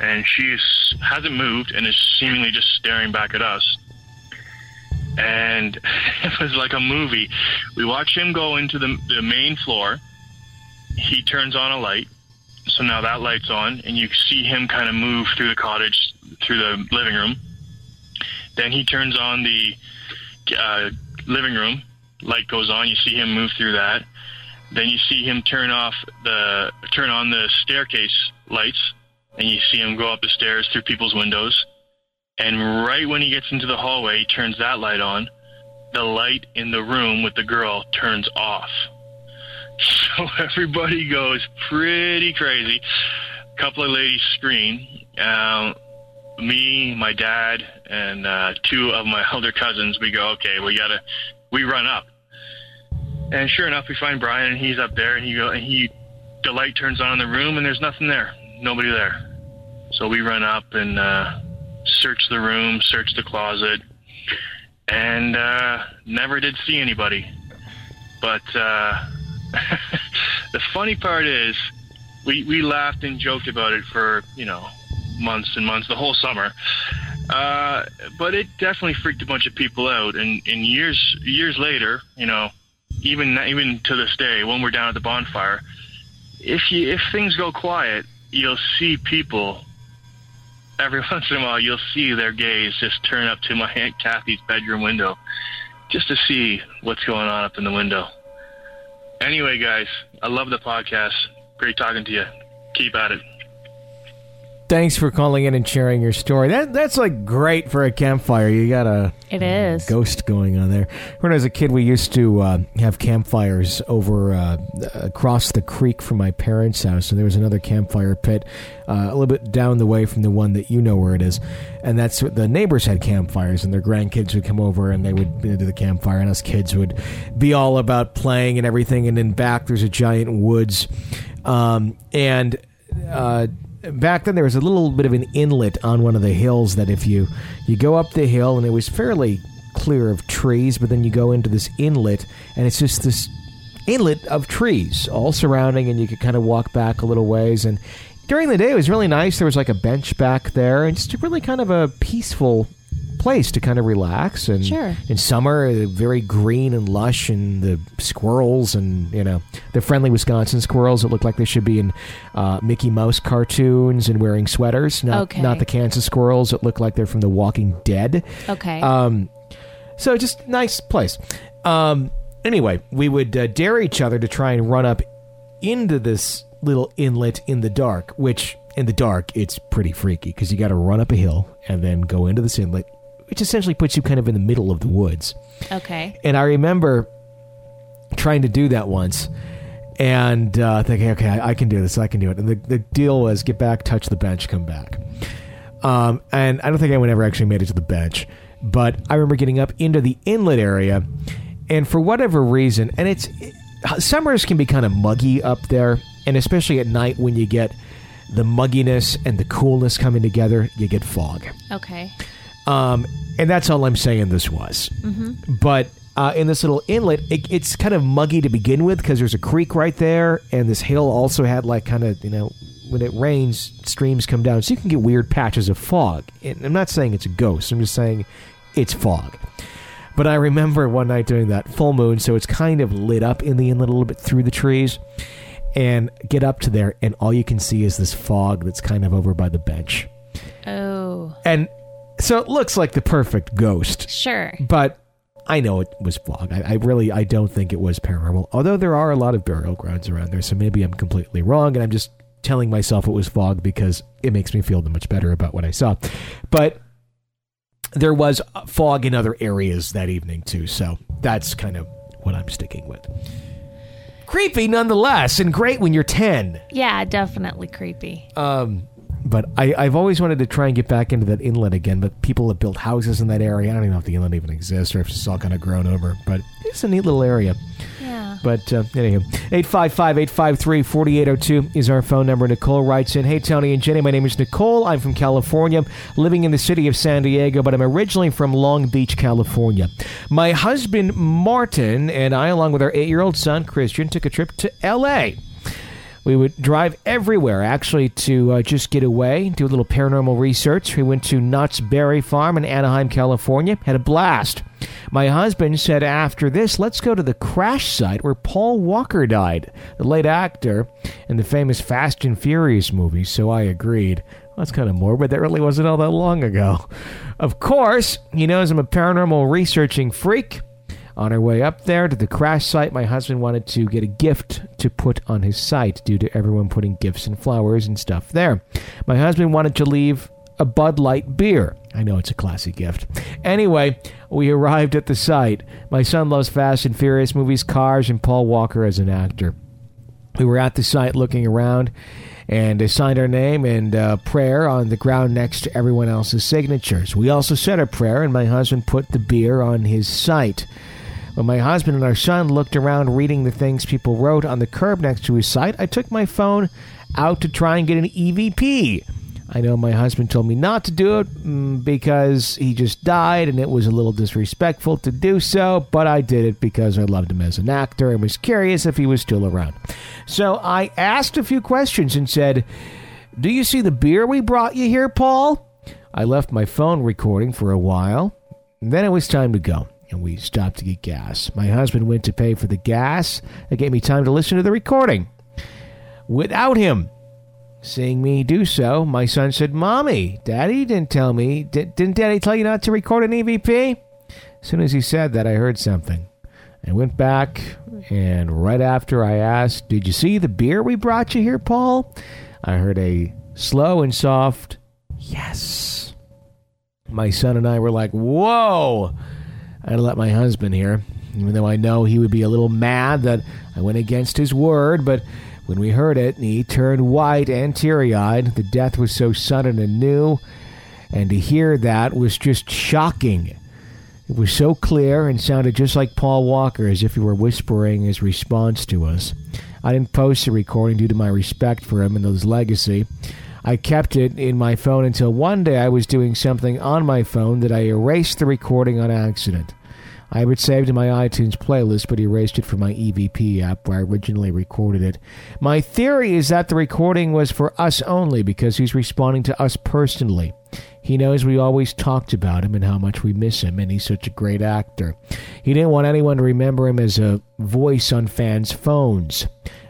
and she hasn't moved and is seemingly just staring back at us. And it was like a movie. We watch him go into the, the main floor. He turns on a light so now that light's on, and you see him kind of move through the cottage, through the living room. Then he turns on the uh, living room. Light goes on. You see him move through that. Then you see him turn off the turn on the staircase lights, and you see him go up the stairs through people's windows. And right when he gets into the hallway, he turns that light on. The light in the room with the girl turns off. So everybody goes pretty crazy. A couple of ladies scream. Um, me, my dad, and uh, two of my older cousins, we go, okay, we gotta, we run up. And sure enough, we find Brian, and he's up there, and he go, and he, the light turns on in the room, and there's nothing there, nobody there. So we run up and uh, search the room, search the closet, and uh, never did see anybody. But uh, the funny part is, we we laughed and joked about it for you know months and months, the whole summer. Uh, but it definitely freaked a bunch of people out. And, and years years later, you know, even even to this day, when we're down at the bonfire, if you if things go quiet, you'll see people. Every once in a while, you'll see their gaze just turn up to my aunt Kathy's bedroom window, just to see what's going on up in the window. Anyway, guys, I love the podcast. Great talking to you. Keep at it. Thanks for calling in and sharing your story. That that's like great for a campfire. You got a It is. ghost going on there. When I was a kid, we used to uh, have campfires over uh, across the creek from my parents' house, and there was another campfire pit uh, a little bit down the way from the one that you know where it is. And that's what the neighbors had campfires, and their grandkids would come over and they would do the campfire, and us kids would be all about playing and everything. And then back there's a giant woods, um, and. Uh, back then there was a little bit of an inlet on one of the hills that if you you go up the hill and it was fairly clear of trees but then you go into this inlet and it's just this inlet of trees all surrounding and you could kind of walk back a little ways. And during the day it was really nice. There was like a bench back there and just really kind of a peaceful place to kind of relax and Sure. in summer uh, very green and lush and the squirrels and you know the friendly wisconsin squirrels that look like they should be in uh, mickey mouse cartoons and wearing sweaters not, Okay. not the kansas squirrels that look like they're from the walking dead Okay. um, so just nice place. Um, anyway, we would uh, dare each other to try and run up into this little inlet in the dark. Which in the dark, it's pretty freaky because you got to run up a hill and then go into this inlet, which essentially puts you kind of in the middle of the woods. okay. And I remember trying to do that once and uh, thinking, okay, I, I can do this, I can do it. And the, the deal was get back, touch the bench, come back. Um, and I don't think anyone ever actually made it to the bench. But I remember getting up into the inlet area, and for whatever reason, and it's summers can be kind of muggy up there, and especially at night when you get the mugginess and the coolness coming together, you get fog. Okay. Um, and that's all I'm saying this was. But uh, in this little inlet, it, it's kind of muggy to begin with because there's a creek right there, and this hill also had like kind of you know when it rains, streams come down, so you can get weird patches of fog. And I'm not saying it's a ghost. I'm just saying it's fog. But I remember one night doing that full moon, so it's kind of lit up in the inlet a little bit through the trees, and get up to there, and all you can see is this fog that's kind of over by the bench. Oh, And so it looks like the perfect ghost, sure. but I know it was fog. I, I really I don't think it was paranormal. Although there are a lot of burial grounds around there, so maybe I'm completely wrong, and I'm just telling myself it was fog because it makes me feel much better about what I saw. But there was fog in other areas that evening too, so that's kind of what I'm sticking with. Creepy nonetheless, and great when you're ten. Yeah, definitely creepy. Um, but I, I've always wanted to try and get back into that inlet again. But people have built houses in that area. I don't even know if the inlet even exists or if it's all kind of grown over. But it's a neat little area. Yeah. But uh, anywho, 855-853-4802 is our phone number. Nicole writes in, Hey, Tony and Jenny, my name is Nicole. I'm from California, living in the city of San Diego, but I'm originally from Long Beach, California. My husband, Martin, and I, along with our eight-year-old son, Christian, took a trip to L.A., we would drive everywhere, actually, to uh, just get away, do a little paranormal research. We went to Knott's Berry Farm in Anaheim, California, had a blast. My husband said after this, let's go to the crash site where Paul Walker died, the late actor in the famous Fast and Furious movie, so I agreed. Well, that's kind of morbid. That really wasn't all that long ago. Of course, he knows I'm a paranormal researching freak. On our way up there to the crash site, my husband wanted to get a gift to put on his site due to everyone putting gifts and flowers and stuff there. My husband wanted to leave a Bud Light beer. I know it's a classy gift. Anyway, we arrived at the site. My son loves Fast and Furious movies, cars, and Paul Walker as an actor. We were at the site looking around and they signed our name and uh, prayer on the ground next to everyone else's signatures. We also said a prayer, and my husband put the beer on his site. When my husband and our son looked around reading the things people wrote on the curb next to his site, I took my phone out to try and get an EVP. I know my husband told me not to do it mm, because he just died and it was a little disrespectful to do so, but I did it because I loved him as an actor and was curious if he was still around. So I asked a few questions and said, Do you see the beer we brought you here, Paul? I left my phone recording for a while. Then it was time to go, and we stopped to get gas. My husband went to pay for the gas. It gave me time to listen to the recording. Without him, Seeing me do so, my son said, Mommy, Daddy didn't tell me. Didn't Daddy tell you not to record an EVP? As soon as he said that, I heard something. I went back, and right after I asked, Did you see the beer we brought you here, Paul? I heard a slow and soft, yes. My son and I were like, whoa. I had to let my husband hear, even though I know he would be a little mad that I went against his word, but when we heard it, he turned white and teary eyed. The death was so sudden and new, and to hear that was just shocking. It was so clear and sounded just like Paul Walker, as if he were whispering his response to us. I didn't post the recording due to my respect for him and his legacy. I kept it in my phone until one day I was doing something on my phone that I erased the recording on accident. I have it saved in my iTunes playlist, but erased it from my EVP app where I originally recorded it. My theory is that the recording was for us only because he's responding to us personally. He knows we always talked about him and how much we miss him, and he's such a great actor. He didn't want anyone to remember him as a voice on fans' phones.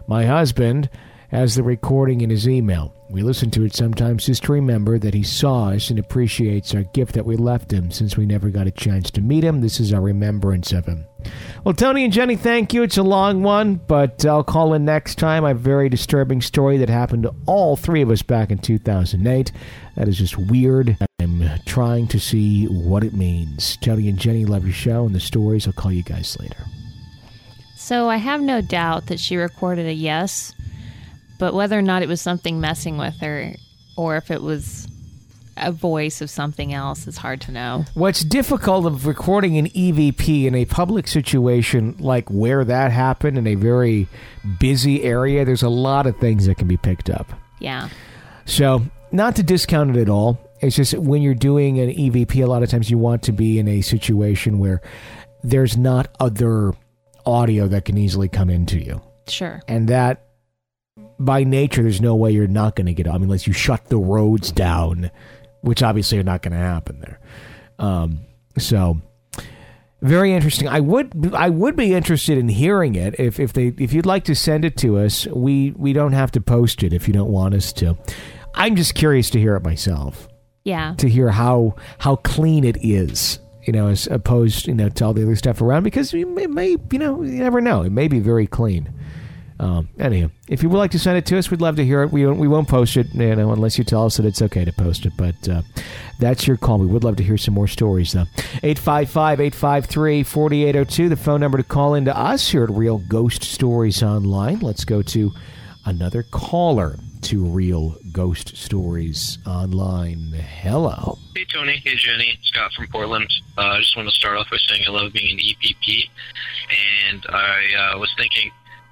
My husband has the recording in his email. We listen to it sometimes just to remember that he saw us and appreciates our gift that we left him since we never got a chance to meet him. This is our remembrance of him. Well, Tony and Jenny, thank you. It's a long one, but I'll call in next time. A very disturbing story that happened to all three of us back in 2008. That is just weird. I'm trying to see what it means. Tony and Jenny, love your show and the stories. I'll call you guys later. So I have no doubt that she recorded a yes, but whether or not it was something messing with her or if it was a voice of something else is hard to know. What's difficult of recording an EVP in a public situation like where that happened in a very busy area, there's a lot of things that can be picked up. Yeah. So, not to discount it at all. It's just when you're doing an EVP, a lot of times you want to be in a situation where there's not other audio that can easily come into you. Sure. And that, by nature, there's no way you're not going to get I mean, unless you shut the roads down, which obviously are not going to happen there. Um, so, very interesting. I would I would be interested in hearing it if, if they if you'd like to send it to us. We we don't have to post it if you don't want us to. I'm just curious to hear it myself Yeah. to hear how how clean it is, you know, as opposed you know to all the other stuff around because it may, may you know you never know it may be very clean. Um, if you would like to send it to us, we'd love to hear it. We won't, we won't post it, you know, unless you tell us that it's okay to post it. But uh, that's your call. We would love to hear some more stories, though. 855 853 4802, the phone number to call into us here at Real Ghost Stories Online. Let's go to another caller to Real Ghost Stories Online. Hello. Hey Tony, hey Jenny, Scott from Portland. Uh, I just want to start off by saying I love being an EPP, and I uh, was thinking,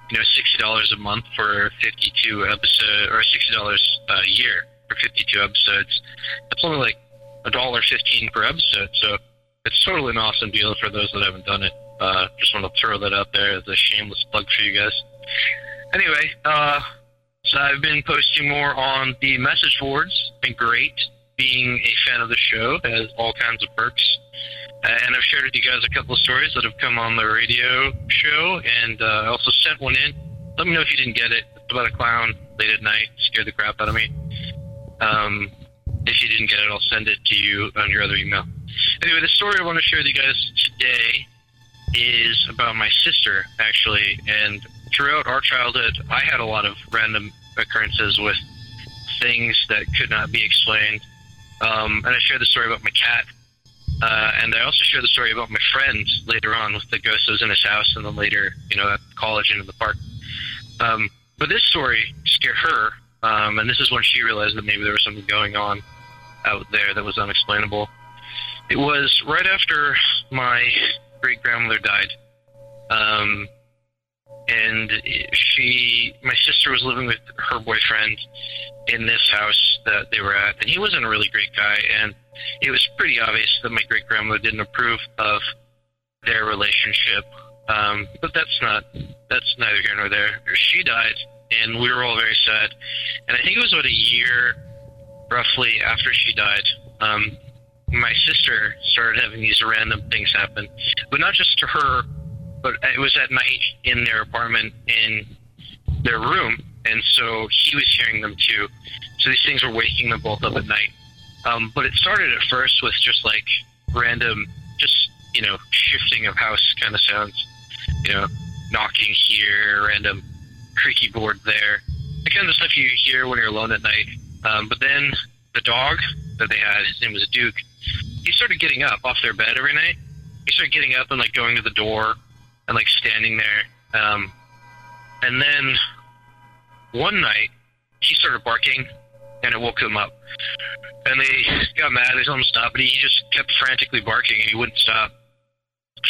you know, sixty dollars a month for fifty-two episode, or sixty dollars a year for fifty-two episodes. That's only like a dollar fifteen per episode, so it's totally an awesome deal for those that haven't done it. Uh, just want to throw that out there as a shameless plug for you guys. Anyway, uh, so I've been posting more on the message boards. Been great. Being a fan of the show has all kinds of perks. Uh, and I've shared with you guys a couple of stories that have come on the radio show, and uh, I also sent one in. Let me know if you didn't get it. It's about a clown late at night, scared the crap out of me. Um, if you didn't get it, I'll send it to you on your other email. Anyway, the story I want to share with you guys today is about my sister, actually. And throughout our childhood, I had a lot of random occurrences with things that could not be explained. Um, and I shared the story about my cat. Uh, and I also shared the story about my friend later on with the ghost that was in his house and then later, you know, at college and in the park. Um, but this story scared her. Um, and this is when she realized that maybe there was something going on out there that was unexplainable. It was right after my great grandmother died. Um, and she, my sister was living with her boyfriend in this house that they were at, and he wasn't a really great guy, and it was pretty obvious that my great grandmother didn't approve of their relationship. Um, but that's not, that's neither here nor there. She died, and we were all very sad. And I think it was about a year, roughly, after she died. Um, my sister started having these random things happen, but not just to her, but it was at night in their apartment in their room, and so he was hearing them too. So these things were waking them both up at night. Um, but it started at first with just like random, just you know, shifting of house kind of sounds, you know, knocking here, random creaky board there, the kind of stuff you hear when you're alone at night. Um, but then the dog that they had, his name was Duke. He started getting up off their bed every night. He started getting up and like going to the door and like standing there. Um, and then one night he started barking and it woke them up. And they got mad. They told him to stop, but he just kept frantically barking and he wouldn't stop.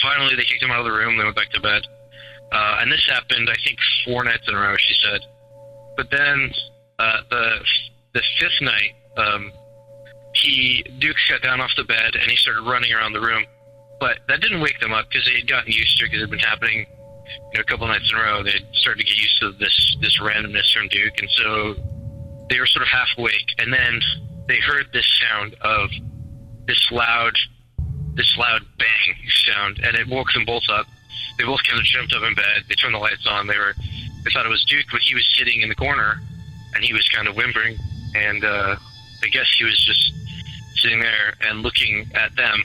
Finally, they kicked him out of the room. They went back to bed. Uh, and this happened, I think, four nights in a row. She said. But then uh, the the fifth night, um, he Duke got down off the bed and he started running around the room. But that didn't wake them up because they had gotten used to it because it had been happening you know, a couple nights in a row. They started to get used to this this randomness from Duke, and so they were sort of half awake. And then they heard this sound of this loud this loud bang sound, and it woke them both up. They both kind of jumped up in bed. They turned the lights on. They were they thought it was Duke, but he was sitting in the corner, and he was kind of whimpering. And uh, I guess he was just sitting there and looking at them,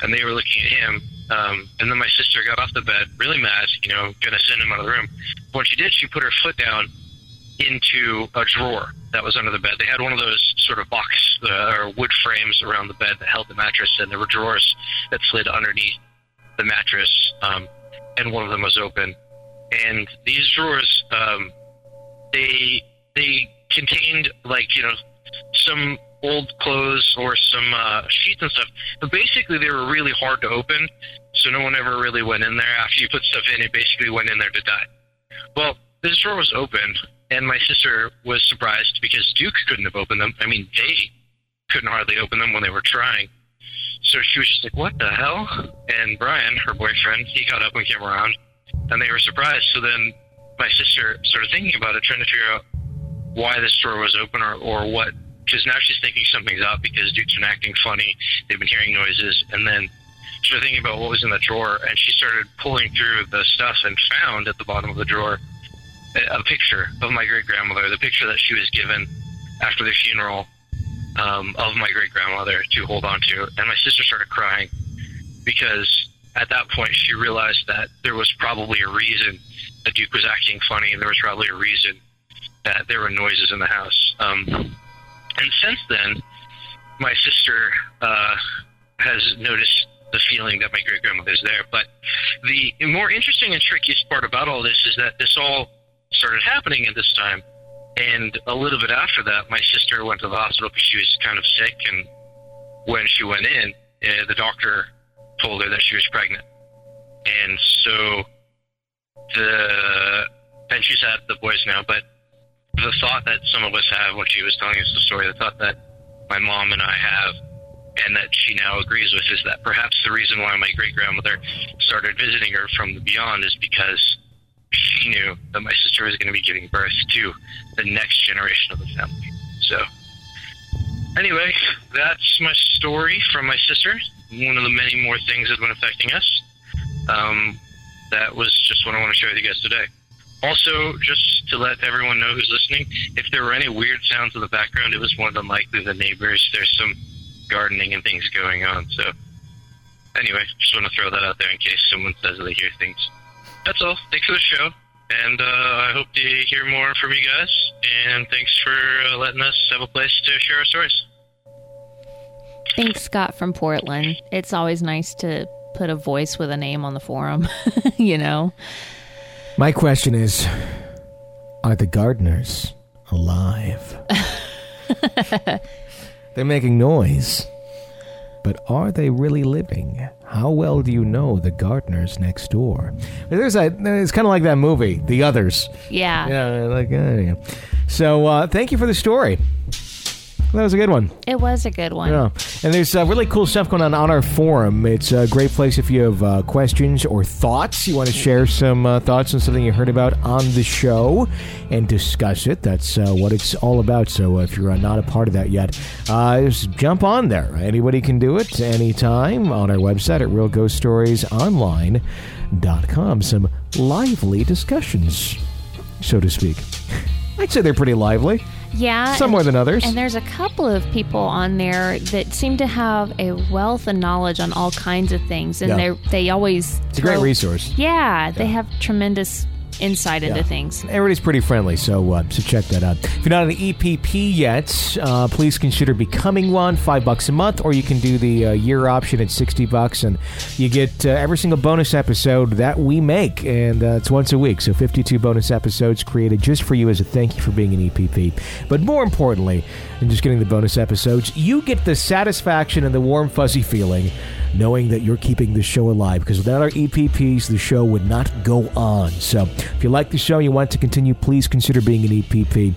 and they were looking at him. Um, and then my sister got off the bed, really mad, you know, gonna send him out of the room. When she did, she put her foot down into a drawer that was under the bed. They had one of those sort of box uh, or wood frames around the bed that held the mattress, and there were drawers that slid underneath the mattress, um, and one of them was open. And these drawers, um, they they contained like you know some old clothes or some uh, sheets and stuff, but basically they were really hard to open, so no one ever really went in there. After you put stuff in, it basically went in there to die. Well, this drawer was open, and my sister was surprised because Duke couldn't have opened them. I mean, they couldn't hardly open them when they were trying. So she was just like, "What the hell?" And Brian, her boyfriend, he got up and came around, and they were surprised. So then my sister started thinking about it, trying to figure out why this drawer was open or, or what. Because now she's thinking something's up because Duke's been acting funny. They've been hearing noises, and then she started thinking about what was in the drawer, and she started pulling through the stuff and found at the bottom of the drawer a, a picture of my great grandmother, the picture that she was given after the funeral um, of my great grandmother to hold on to. And my sister started crying because at that point she realized that there was probably a reason that Duke was acting funny, and there was probably a reason that there were noises in the house. Um, and since then, my sister uh, has noticed the feeling that my great grandmother's there. But the more interesting and trickiest part about all this is that this all started happening at this time. And a little bit after that, my sister went to the hospital because she was kind of sick. And when she went in, uh, the doctor told her that she was pregnant. And so the, and she's had the boys now, but the thought that some of us have when she was telling us the story, the thought that my mom and I have, and that she now agrees with, is that perhaps the reason why my great grandmother started visiting her from the beyond is because she knew that my sister was going to be giving birth to the next generation of the family. So, anyway, that's my story from my sister. One of the many more things that's been affecting us. Um, that was just what I want to share with you guys today. Also, just to let everyone know who's listening, if there were any weird sounds in the background, it was more than likely the neighbors. There's some gardening and things going on. So, anyway, just want to throw that out there in case someone says they hear things. That's all. Thanks for the show. And uh, I hope to hear more from you guys. And thanks for uh, letting us have a place to share our stories. Thanks, Scott from Portland. It's always nice to put a voice with a name on the forum, you know? My question is Are the gardeners alive? They're making noise. But are they really living? How well do you know the gardeners next door? There's a. It's kind of like that movie, The Others. Yeah. Yeah, like uh, yeah. So uh, thank you for the story. That was a good one. It was a good one. Yeah, and there's uh, really cool stuff going on on our forum. It's a great place if you have uh, questions or thoughts. You want to share some uh, thoughts on something you heard about on the show and discuss it. That's uh, what it's all about. So if you're uh, not a part of that yet, uh, just jump on there. Anybody can do it anytime on our website at realghoststoriesonline.com. Some lively discussions, so to speak. I'd say they're pretty lively. Yeah. Some more than others. And there's a couple of people on there that seem to have a wealth of knowledge on all kinds of things, and Yeah. they they always It's a great resource. Yeah, they have tremendous insight into Yeah. things. Everybody's pretty friendly, so uh, so check that out. If you're not an EPP yet, uh, please consider becoming one. Five bucks a month, or you can do the uh, year option at sixty bucks, and you get uh, every single bonus episode that we make, and uh, it's once a week. So fifty-two bonus episodes created just for you as a thank you for being an EPP. But more importantly than just getting the bonus episodes, you get the satisfaction and the warm fuzzy feeling knowing that you're keeping the show alive because without our EPPs, the show would not go on. So if you like the show and you want to continue, please consider being an EPP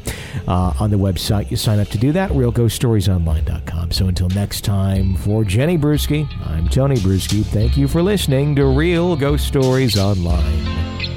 uh, on the website. You sign up to do that, realghoststoriesonline.com. So until next time, for Jenny Brueski, I'm Tony Brueski. Thank you for listening to Real Ghost Stories Online.